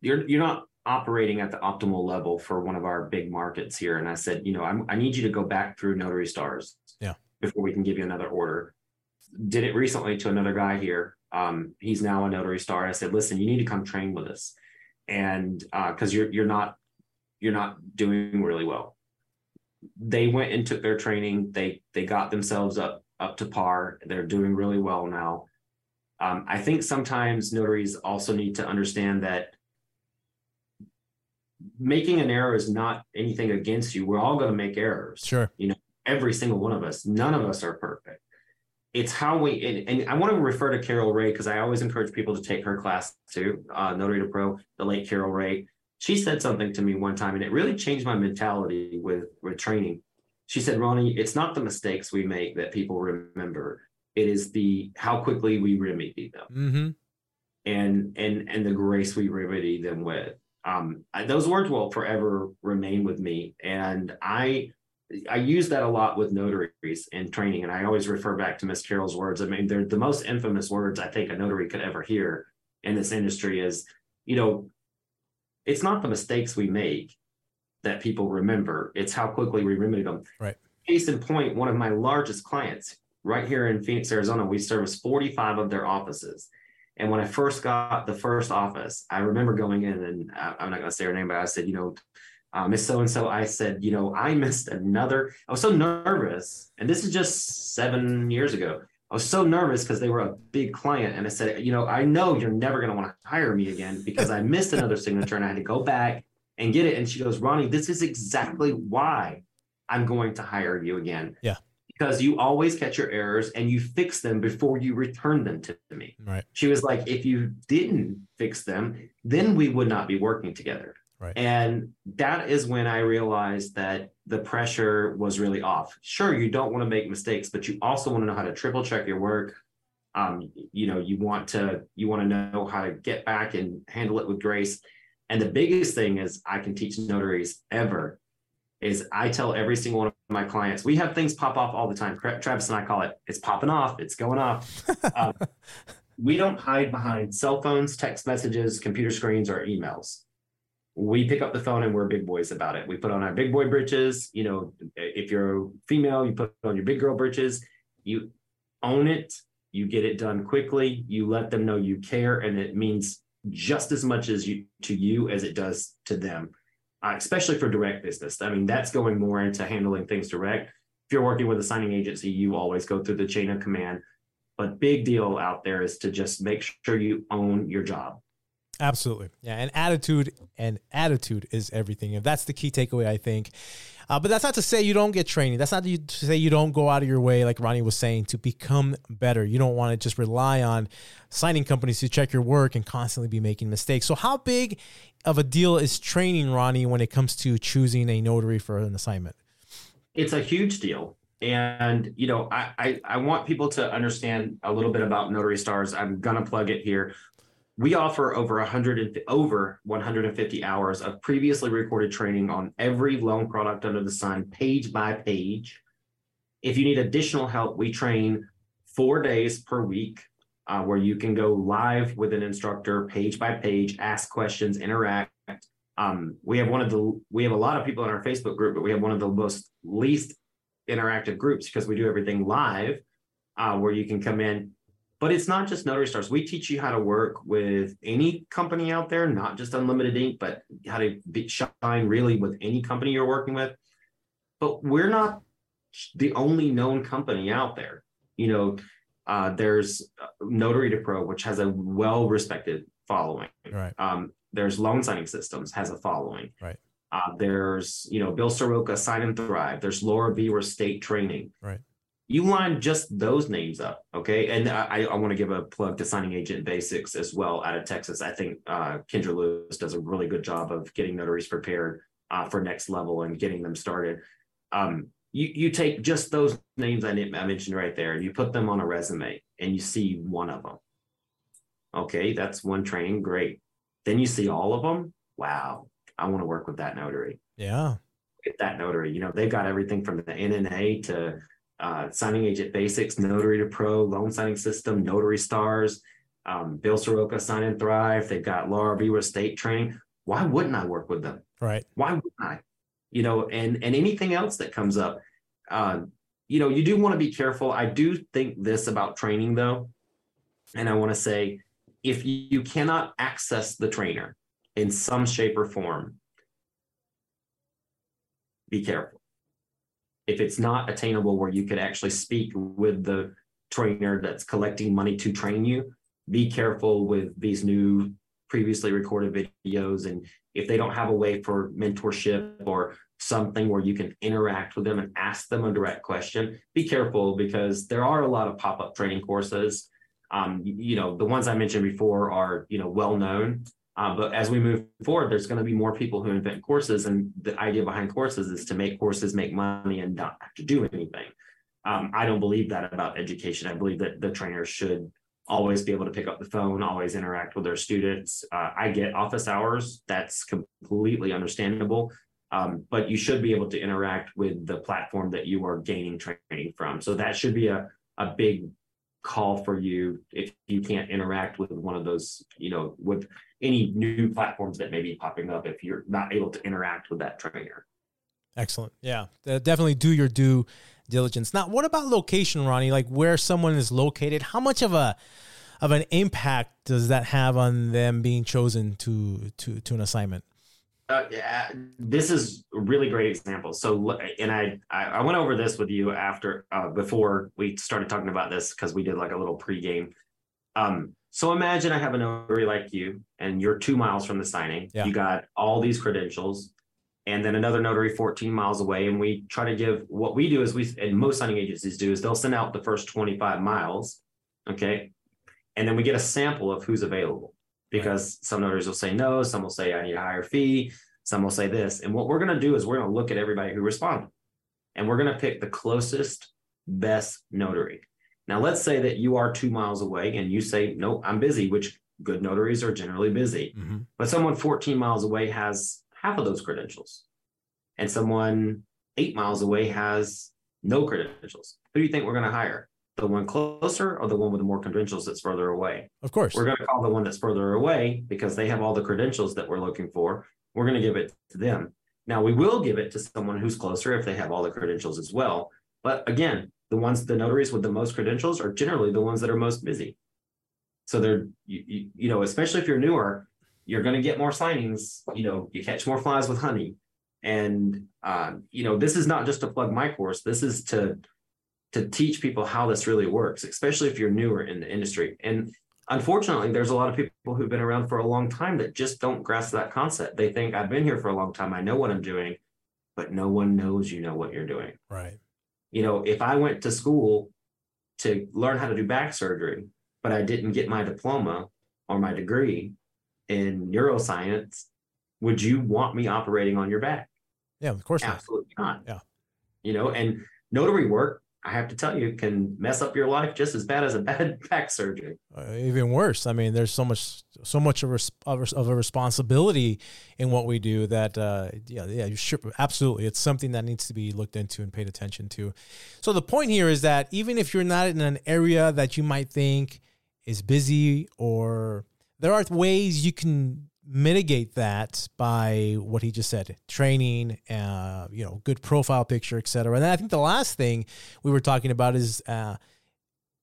S3: you're you're not operating at the optimal level for one of our big markets here." And I said, "You know, I'm, I need you to go back through Notary Stars,
S2: Yeah.
S3: before we can give you another order." Did it recently to another guy here. Um, he's now a Notary Star. I said, "Listen, you need to come train with us, and because you're you're not you're not doing really well." they went and took their training. They they got themselves up up to par. They're doing really well now. Um, I think sometimes notaries also need to understand that making an error is not anything against you. We're all going to make errors.
S2: Sure.
S3: You know, every single one of us. None of us are perfect. It's how we and, and I want to refer to Carol Ray because I always encourage people to take her class too, uh, Notary to Pro, the late Carol Ray she said something to me one time and it really changed my mentality with with training. She said ronnie it's not the mistakes we make that people remember. It is the how quickly we remedy them.
S2: Mm-hmm.
S3: and and and the grace we remedy them with. Um I, those words will forever remain with me and i i use that a lot with notaries in training and i always refer back to miss carol's words. I mean they're the most infamous words i think a notary could ever hear in this industry is you know it's not the mistakes we make that people remember it's how quickly we remedy them.
S2: Right.
S3: case in point one of my largest clients right here in phoenix arizona we service 45 of their offices. And when I first got the first office, I remember going in and I, I'm not going to say her name, but I said, you know, Um, Miss So and So, I said, you know, I missed another. I was so nervous, and this is just seven years ago. I was so nervous because they were a big client, and I said, you know, I know you're never going to want to hire me again because I missed another signature and I had to go back and get it. And she goes, Ronnie, this is exactly why I'm going to hire you again.
S2: Yeah.
S3: Because you always catch your errors and you fix them before you return them to me.
S2: Right.
S3: She was like, if you didn't fix them, then we would not be working together.
S2: Right.
S3: And that is when I realized that the pressure was really off. Sure, you don't want to make mistakes, but you also want to know how to triple check your work. Um, you know, you want to you want to know how to get back and handle it with grace. And the biggest thing is I can teach notaries ever is I tell every single one of my clients, we have things pop off all the time. Travis and I call it, it's popping off, it's going off. (laughs) Um, we don't hide behind cell phones, text messages, computer screens, or emails. We pick up the phone and we're big boys about it. We put on our big boy britches. You know, if you're a female, you put on your big girl britches. You own it. You get it done quickly. You let them know you care, and it means just as much as you to you as it does to them. Uh, especially for direct business. I mean, that's going more into handling things direct. If you're working with a signing agency, you always go through the chain of command. But big deal out there is to just make sure you own your job.
S2: Absolutely. Yeah. And attitude and attitude is everything. If that's the key takeaway, I think. Uh, but that's not to say you don't get training. That's not to say you don't go out of your way, like Ronnie was saying, to become better. You don't want to just rely on signing companies to check your work and constantly be making mistakes. So, how big of a deal is training, Ronnie, when it comes to choosing a notary for an assignment?
S3: It's a huge deal. And you know, I, I, I want people to understand a little bit about Notary Stars. I'm gonna plug it here we offer over 100 and, over 150 hours of previously recorded training on every loan product under the sun, page by page. If you need additional help, we train four days per week, uh, where you can go live with an instructor, page by page, ask questions, interact. Um, we have one of the we have a lot of people in our Facebook group, but we have one of the most least interactive groups because we do everything live, uh, where you can come in but it's not just Notary Stars. We teach you how to work with any company out there, not just Unlimited Ink, but how to be, shine really with any company you're working with. But we're not the only known company out there. You know, uh, there's Notary to Pro, which has a well-respected following.
S2: Right.
S3: Um, there's Loan Signing Systems has a following.
S2: Right.
S3: Uh, there's you know Bill Soroka, Sign and Thrive. There's Laura Beaver State Training.
S2: Right
S3: you line just those names up okay? And i, I want to give a plug to signing agent basics as well out of texas. I think uh, kendra lewis does a really good job of getting notaries prepared uh, for next level and getting them started. Um, you, you take just those names I, I mentioned right there and you put them on a resume and you see one of them okay that's one training great. Then you see all of them wow i want to work with that notary.
S2: Yeah.
S3: Get that notary you know they've got everything from the nna to uh, signing agent basics, Notary to Pro, loan signing system, Notary Stars, um, Bill Soroka, Sign and Thrive. They've got Laura Beaver State Training. Why wouldn't I work with them?
S2: Right.
S3: Why wouldn't I? You know, and and anything else that comes up, uh, you know, you do want to be careful. I do think this about training though, and I want to say, if you cannot access the trainer in some shape or form, be careful if it's not attainable where you could actually speak with the trainer that's collecting money to train you, be careful with these new previously recorded videos. And if they don't have a way for mentorship or something where you can interact with them and ask them a direct question, be careful because there are a lot of pop up training courses. Um, you know, the ones I mentioned before are, you know, well known. Uh, but as we move forward, there's going to be more people who invent courses, and the idea behind courses is to make courses make money and not have to do anything. Um, I don't believe that about education. I believe that the trainers should always be able to pick up the phone, always interact with their students. Uh, I get office hours; that's completely understandable. Um, but you should be able to interact with the platform that you are gaining training from. So that should be a a big call for you if you can't interact with one of those, you know, with any new platforms that may be popping up if you're not able to interact with that trainer.
S2: Excellent. Yeah, definitely do your due diligence. Now, what about location, Ronnie? Like where someone is located? How much of a of an impact does that have on them being chosen to to to an assignment?
S3: Uh, yeah, this is a really great example. So, and I, I went over this with you after, uh, before we started talking about this because we did like a little pregame. Um, so imagine I have a notary like you, and you're two miles from the signing. Yeah. You got all these credentials, and then another notary 14 miles away. And we try to give what we do is we, and most signing agencies do, is they'll send out the first 25 miles, okay, and then we get a sample of who's available because some notaries will say no, some will say I need a higher fee, some will say this. And what we're going to do is we're going to look at everybody who responded and we're going to pick the closest, best notary. Now, let's say that you are two miles away and you say, no, I'm busy, which good notaries are generally busy. Mm-hmm. But someone 14 miles away has half of those credentials, and someone eight miles away has no credentials. Who do you think we're going to hire? The one closer or the one with the more credentials that's further away?
S2: Of course.
S3: We're going to call the one that's further away because they have all the credentials that we're looking for. We're going to give it to them. Now, we will give it to someone who's closer if they have all the credentials as well. But again, the ones, the notaries with the most credentials are generally the ones that are most busy. So they're, you, you, you know, especially if you're newer, you're going to get more signings. You know, you catch more flies with honey. And, uh, you know, this is not just to plug my course. This is to to teach people how this really works, especially if you're newer in the industry. And unfortunately, there's a lot of people who've been around for a long time that just don't grasp that concept. They think I've been here for a long time, I know what I'm doing, but no one knows you know what you're doing.
S2: Right.
S3: You know, if I went to school to learn how to do back surgery, but I didn't get my diploma or my degree in neuroscience, would you want me operating on your back?
S2: Yeah, of course not.
S3: Absolutely not.
S2: Yeah.
S3: You know, and notary work, I have to tell you, can mess up your life just as bad as a bad (laughs) back surgery.
S2: Uh, even worse. I mean, there's so much, so much of a, of a responsibility in what we do that, uh, yeah, yeah, absolutely. It's something that needs to be looked into and paid attention to. So the point here is that even if you're not in an area that you might think is busy, or there are ways you can mitigate that by what he just said training uh, you know good profile picture etc and then i think the last thing we were talking about is uh,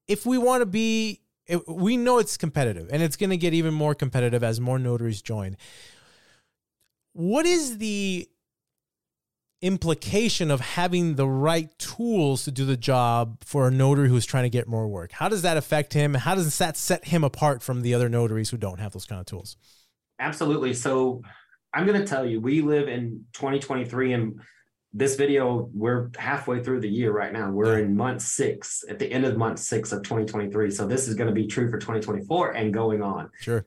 S2: if we want to be if we know it's competitive and it's going to get even more competitive as more notaries join. What is the implication of having the right tools to do the job for a notary who's trying to get more work? How does that affect him? How does that set him apart from the other notaries who don't have those kind of tools
S3: Absolutely. So I'm going to tell you, we live in 2023 and this video, we're halfway through the year right now. We're in month six, at the end of month six of 2023. So this is going to be true for 2024 and going on.
S2: Sure.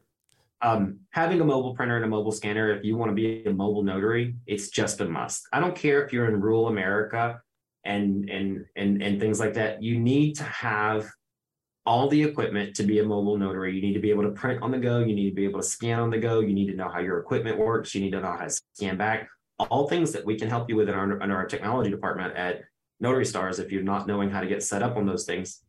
S3: Um, having a mobile printer and a mobile scanner, if you want to be a mobile notary, it's just a must. I don't care if you're in rural America and and and and things like that. You need to have all the equipment to be a mobile notary. You need to be able to print on the go. You need to be able to scan on the go. You need to know how your equipment works. You need to know how to scan back. All things that we can help you with in our, under our technology department at Notary Stars. If you're not knowing how to get set up on those things,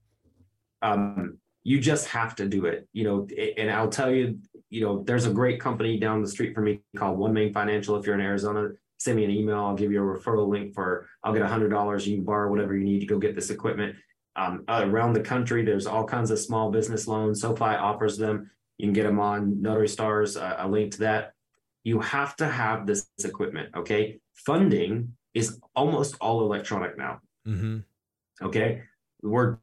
S3: um, you just have to do it. You know, and I'll tell you, you know, there's a great company down the street from me called OneMain Financial. If you're in Arizona, send me an email. I'll give you a referral link for. I'll get a hundred dollars. You can borrow whatever you need to go get this equipment um, around the country. There's all kinds of small business loans. SoFi offers them. You can get them on Notary Stars, uh, a link to that. You have to have this equipment. Okay. Funding is almost all electronic now.
S2: Mm-hmm.
S3: Okay. We're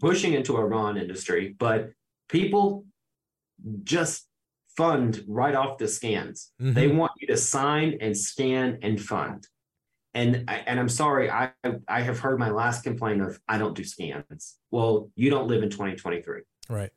S3: pushing into a RON industry, but people just fund right off the scans. Mm-hmm. They want you to sign and scan and fund and and I'm sorry, I I have heard my last complaint of I don't do scans. Well, you don't live in 2023.
S2: Right.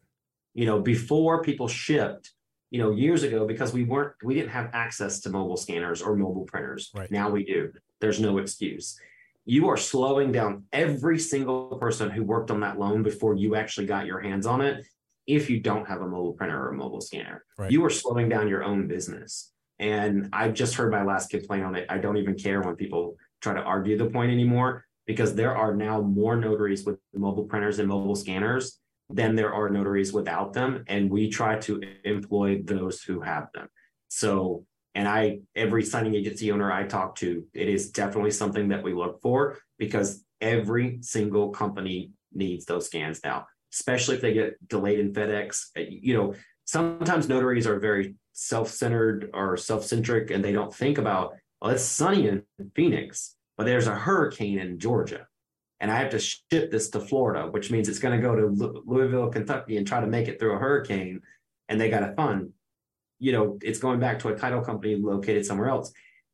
S3: You know, before people shipped, you know, years ago, because we weren't we didn't have access to mobile scanners or mobile printers.
S2: Right.
S3: Now we do. There's no excuse. You are slowing down every single person who worked on that loan before you actually got your hands on it. If you don't have a mobile printer or a mobile scanner,
S2: right.
S3: you are slowing down your own business. And I've just heard my last complaint on it. I don't even care when people try to argue the point anymore because there are now more notaries with mobile printers and mobile scanners than there are notaries without them. And we try to employ those who have them. So, and I, every signing agency owner I talk to, it is definitely something that we look for because every single company needs those scans now, especially if they get delayed in FedEx. You know, sometimes notaries are very self-centered or self-centric and they don't think about well it's sunny in phoenix but there's a hurricane in georgia and i have to ship this to florida which means it's going to go to louisville kentucky and try to make it through a hurricane and they got a fund. You know it's going back to a title company located somewhere else.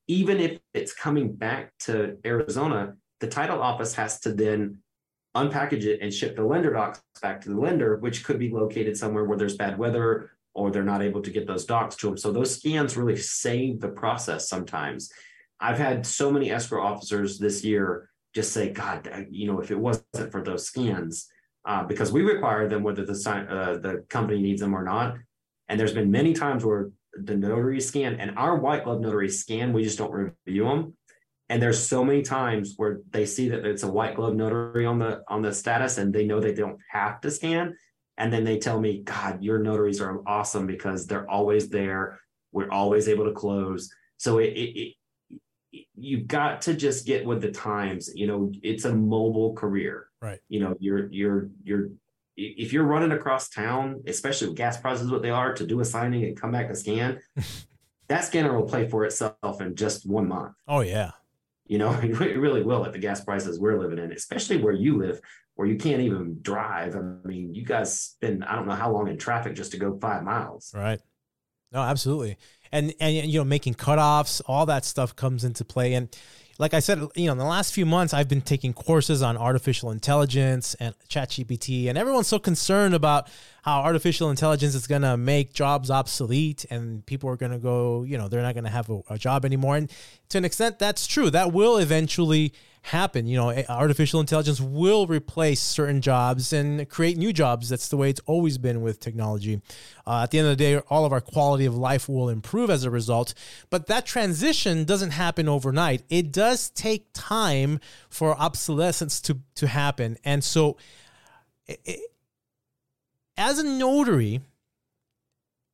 S3: Even if it's coming back to arizona the title office has to then unpackage it and ship the lender docs back to the lender which could be located somewhere where there's bad weather or they're not able to get those docs to them. So those scans really save the process sometimes. I've had so many escrow officers this year just say, God, you know, if it wasn't for those scans, uh, because we require them whether the uh, the company needs them or not. And there's been many times where the notary scan and our white glove notary scan, we just don't review them. And there's so many times where they see that it's a white glove notary on the on the status and they know they don't have to scan. And then they tell me god your notaries are awesome because they're always there. We're always able to close. So it, it, it you've got to just get with the times you know it's a mobile career.
S2: Right.
S3: You know you're you're you're if you're running across town especially with gas prices what they are to do a signing and come back to scan (laughs) that scanner will play for itself in just one month.
S2: Oh yeah
S3: You know, (laughs) it really will at the gas prices we're living in, especially where you live, where you can't even drive. I mean, you guys spend I don't know how long in traffic just to go five miles.
S2: Right. No, absolutely. And and you know, making cutoffs, all that stuff comes into play. And like I said, you know, in the last few months, I've been taking courses on artificial intelligence and ChatGPT, and everyone's so concerned about how artificial intelligence is going to make jobs obsolete and people are going to go, you know, they're not going to have a, a, job anymore. And to an extent, that's true. That will eventually happen. You know, artificial intelligence will replace certain jobs and create new jobs. That's the way it's always been with technology. Uh, at the end of the day, all of our quality of life will improve as a result. But that transition doesn't happen overnight. It does take time for obsolescence to, to happen. And so, it, as a notary,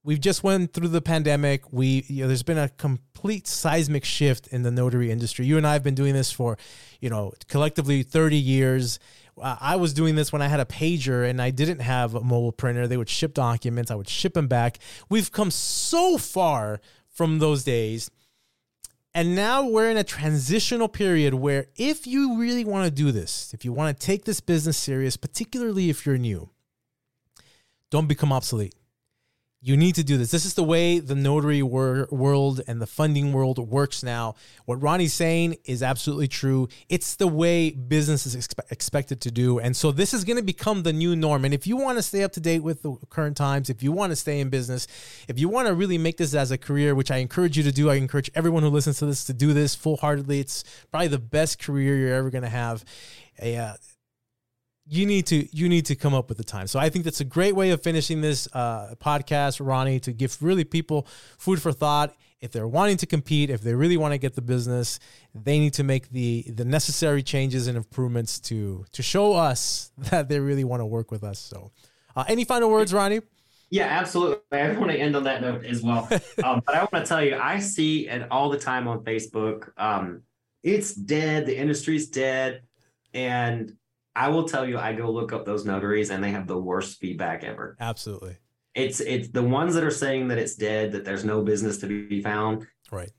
S2: we've just went through the pandemic. We you know, there's been a complete seismic shift in the notary industry. You and I have been doing this for, you know, collectively 30 years. I was doing this when I had a pager and I didn't have a mobile printer. They would ship documents, I would ship them back. We've come so far from those days. And now we're in a transitional period where if you really want to do this, if you want to take this business serious, particularly if you're new, don't become obsolete you need to do this. This is the way the notary wor- world and the funding world works now. What Ronnie's saying is absolutely true. It's the way business is expe- expected to do. And so this is going to become the new norm. And if you want to stay up to date with the current times, if you want to stay in business, if you want to really make this as a career, which I encourage you to do, I encourage everyone who listens to this to do this full heartedly. It's probably the best career you're ever going to have. Uh, you need to you need to come up with the time. So I think that's a great way of finishing this uh, podcast, Ronnie, to give really people food for thought. If they're wanting to compete, if they really want to get the business, they need to make the the necessary changes and improvements to to show us (laughs) that they really want to work with us. So, uh, any final words, Ronnie?
S3: Yeah, absolutely. I (laughs) want to end on that note as well. (laughs) um, but I want to tell you, I see it all the time on Facebook. Um, it's dead. The industry's dead, and I will tell you, I go look up those notaries and they have the worst feedback ever.
S2: Absolutely.
S3: It's it's the ones that are saying that it's dead, that there's no business to be found.
S2: Right.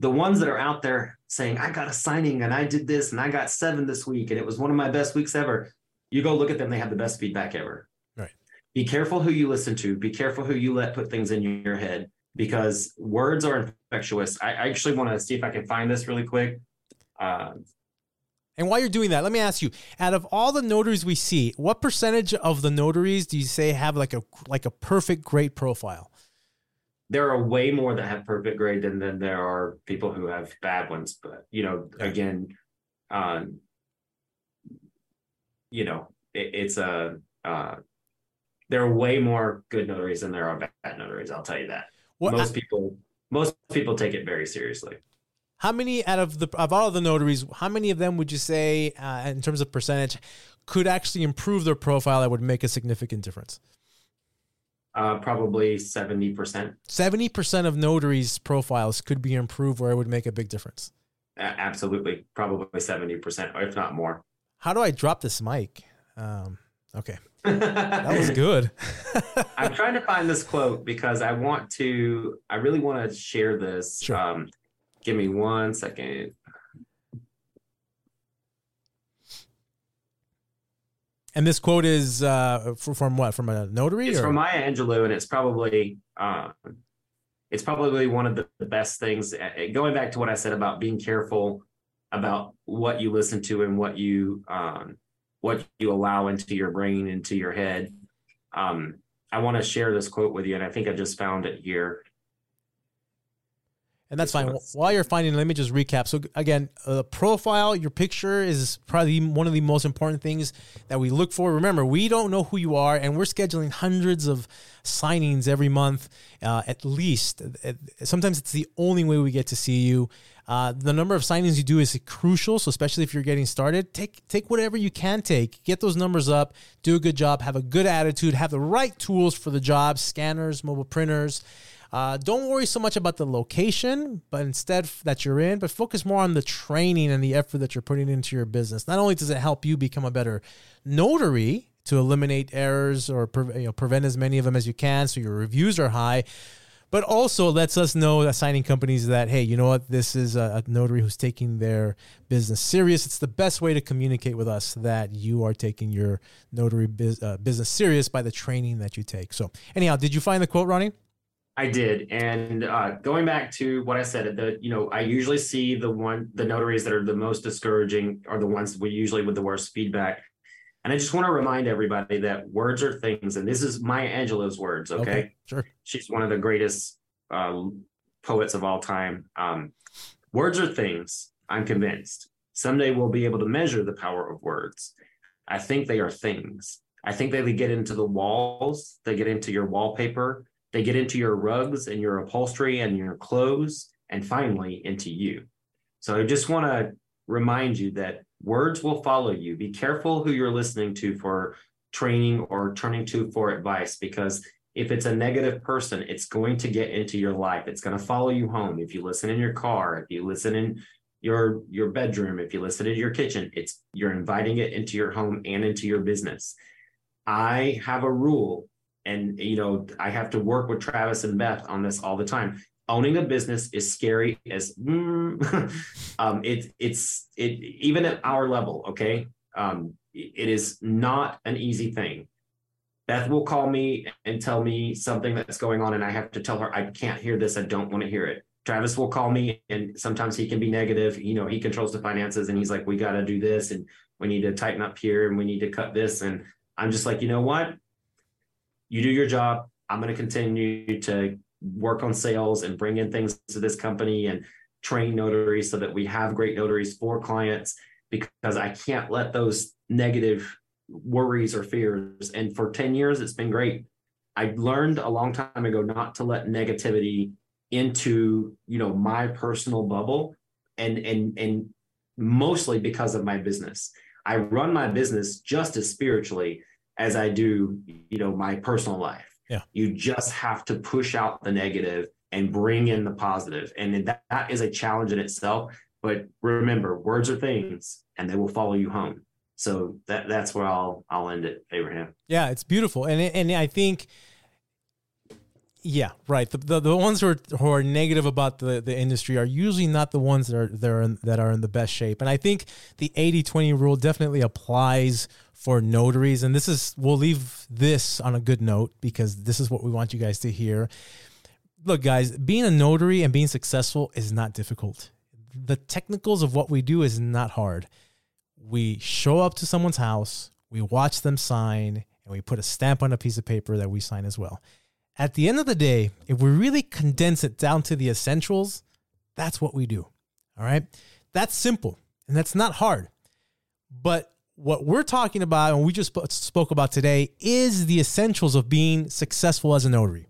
S3: The ones that are out there saying, I got a signing and I did this and I got seven this week and it was one of my best weeks ever. You go look at them, they have the best feedback ever.
S2: Right.
S3: Be careful who you listen to. Be careful who you let put things in your head because words are infectious. I, I actually want to see if I can find this really quick. Uh,
S2: and while you're doing that, let me ask you: out of all the notaries we see, what percentage of the notaries do you say have like a like a perfect great profile?
S3: There are way more that have perfect grade than than there are people who have bad ones. But you know, again, um, you know, it, it's a uh, there are way more good notaries than there are bad notaries. I'll tell you that. What, most I, people most people take it very seriously.
S2: How many out of the of all the notaries, how many of them would you say, uh, in terms of percentage, could actually improve their profile that would make a significant difference?
S3: Uh, probably seventy percent.
S2: Seventy percent of notaries' profiles could be improved, where it would make a big difference.
S3: Uh, absolutely, probably seventy percent, if not more.
S2: How do I drop this mic? Um, okay, (laughs) that was good.
S3: I'm trying to find this quote because I want to. I really want to share this.
S2: Sure. Um,
S3: Give me one second.
S2: And this quote is uh, from what? From a notary?
S3: It's or? from Maya Angelou, and it's probably uh, it's probably one of the, best things. Uh, uh, going back to what I said about being careful about what you listen to and what you um, what you allow into your brain, into your head. Um, I want to share this quote with you, and I think I just found it here
S2: and that's fine. While you're finding, let me just recap. So again, uh, profile, your picture is probably one of the most important things that we look for. Remember, we don't know who you are, and we're scheduling hundreds of signings every month, uh, at least. Sometimes it's the only way we get to see you. Uh, the number of signings you do is crucial. So especially if you're getting started, take take whatever you can take. Get those numbers up. Do a good job. Have a good attitude. Have the right tools for the job: scanners, mobile printers. Uh, don't worry so much about the location, but instead that you're in, but focus more on the training and the effort that you're putting into your business. Not only does it help you become a better notary to eliminate errors or pre- you know, prevent as many of them as you can, so your reviews are high, but also lets us know signing companies that hey you know what? This is a, a, notary who's taking their business serious. It's the best way to communicate with us that you are taking your notary biz, uh, business serious by the training that you take. So anyhow did you find the quote ronnie
S3: I did, and uh, going back to what I said, the you know I usually see the one the notaries that are the most discouraging are the ones we usually with the worst feedback. And I just want to remind everybody that words are things, and this is Maya Angelou's words. Okay, okay
S2: sure.
S3: She's one of the greatest um, poets of all time. Um, words are things. I'm convinced someday we'll be able to measure the power of words. I think they are things. I think they get into the walls. They get into your wallpaper. They get into your rugs and your upholstery and your clothes, and finally into you. So I just want to remind you that words will follow you. Be careful who you're listening to for training or turning to for advice because if it's a negative person, it's going to get into your life. It's going to follow you home. If you listen in your car, if you listen in your your bedroom, if you listen in your kitchen, it's you're inviting it into your home and into your business. I have a rule and you know, I have to work with Travis and Beth on this all the time. Owning a business is scary as mm, (laughs) um, it, it's it even at our level okay? Um, it is not an easy thing. Beth will call me and tell me something that's going on and i have to tell her i can't hear this. I don't want to hear it. Travis will call me and sometimes he can be negative. You know he controls the finances and he's like we got to do this and we need to tighten up here and we need to cut this. And i'm just like you know what you do your job i'm going to continue to work on sales and bring in things to this company and train notaries so that we have great notaries for clients because I can't let those negative worries or fears. And for 10 years, it's been great. I learned a long time ago not to let negativity into, you know, my personal bubble and and and mostly because of my business. I run my business just as spiritually as I do, you know, my personal life.
S2: Yeah.
S3: You just have to push out the negative and bring in the positive. And that, that is a challenge in itself. But remember, words are things and they will follow you home. So that that's where I'll I'll end it, Abraham.
S2: Yeah, it's beautiful. And and I think yeah, right. The, the, the ones who are, who are negative about the, the industry are usually not the ones that are that are in, that are in the best shape. And I think the 80-20 rule definitely applies for notaries. And this is, we'll leave this on a good note because this is what we want you guys to hear. Look, guys, being a notary and being successful is not difficult. The technicals of what we do is not hard. We show up to someone's house, we watch them sign, and we put a stamp on a piece of paper that we sign as well. At the end of the day, if we really condense it down to the essentials, that's what we do. All right. That's simple and that's not hard. But what we're talking about and we just spoke about today is the essentials of being successful as a notary.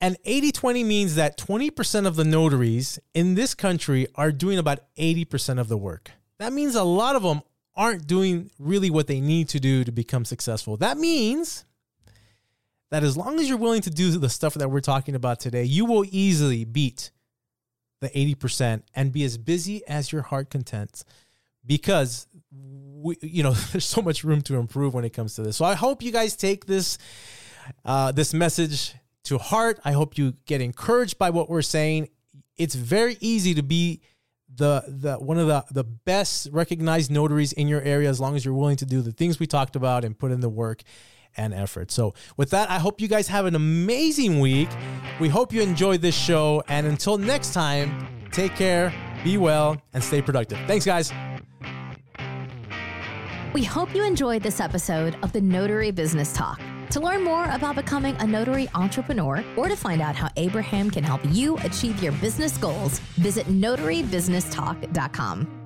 S2: And 80 20 means that 20% of the notaries in this country are doing about 80% of the work. That means a lot of them aren't doing really what they need to do to become successful. That means that as long as you're willing to do the stuff that we're talking about today, you will easily beat the 80% and be as busy as your heart contents because we, you know, (laughs) there's so much room to improve when it comes to this. So I hope you guys take this uh, this message to heart. I hope you get encouraged by what we're saying. It's very easy to be the the one of the the best recognized notaries in your area as long as you're willing to do the things we talked about and put in the work and effort. So, with that, I hope you guys have an amazing week. We hope you enjoyed this show. And until next time, take care, be well, and stay productive. Thanks, guys.
S1: We hope you enjoyed this episode of the Notary Business Talk. To learn more about becoming a notary entrepreneur or to find out how Abraham can help you achieve your business goals, visit notarybusinesstalk.com.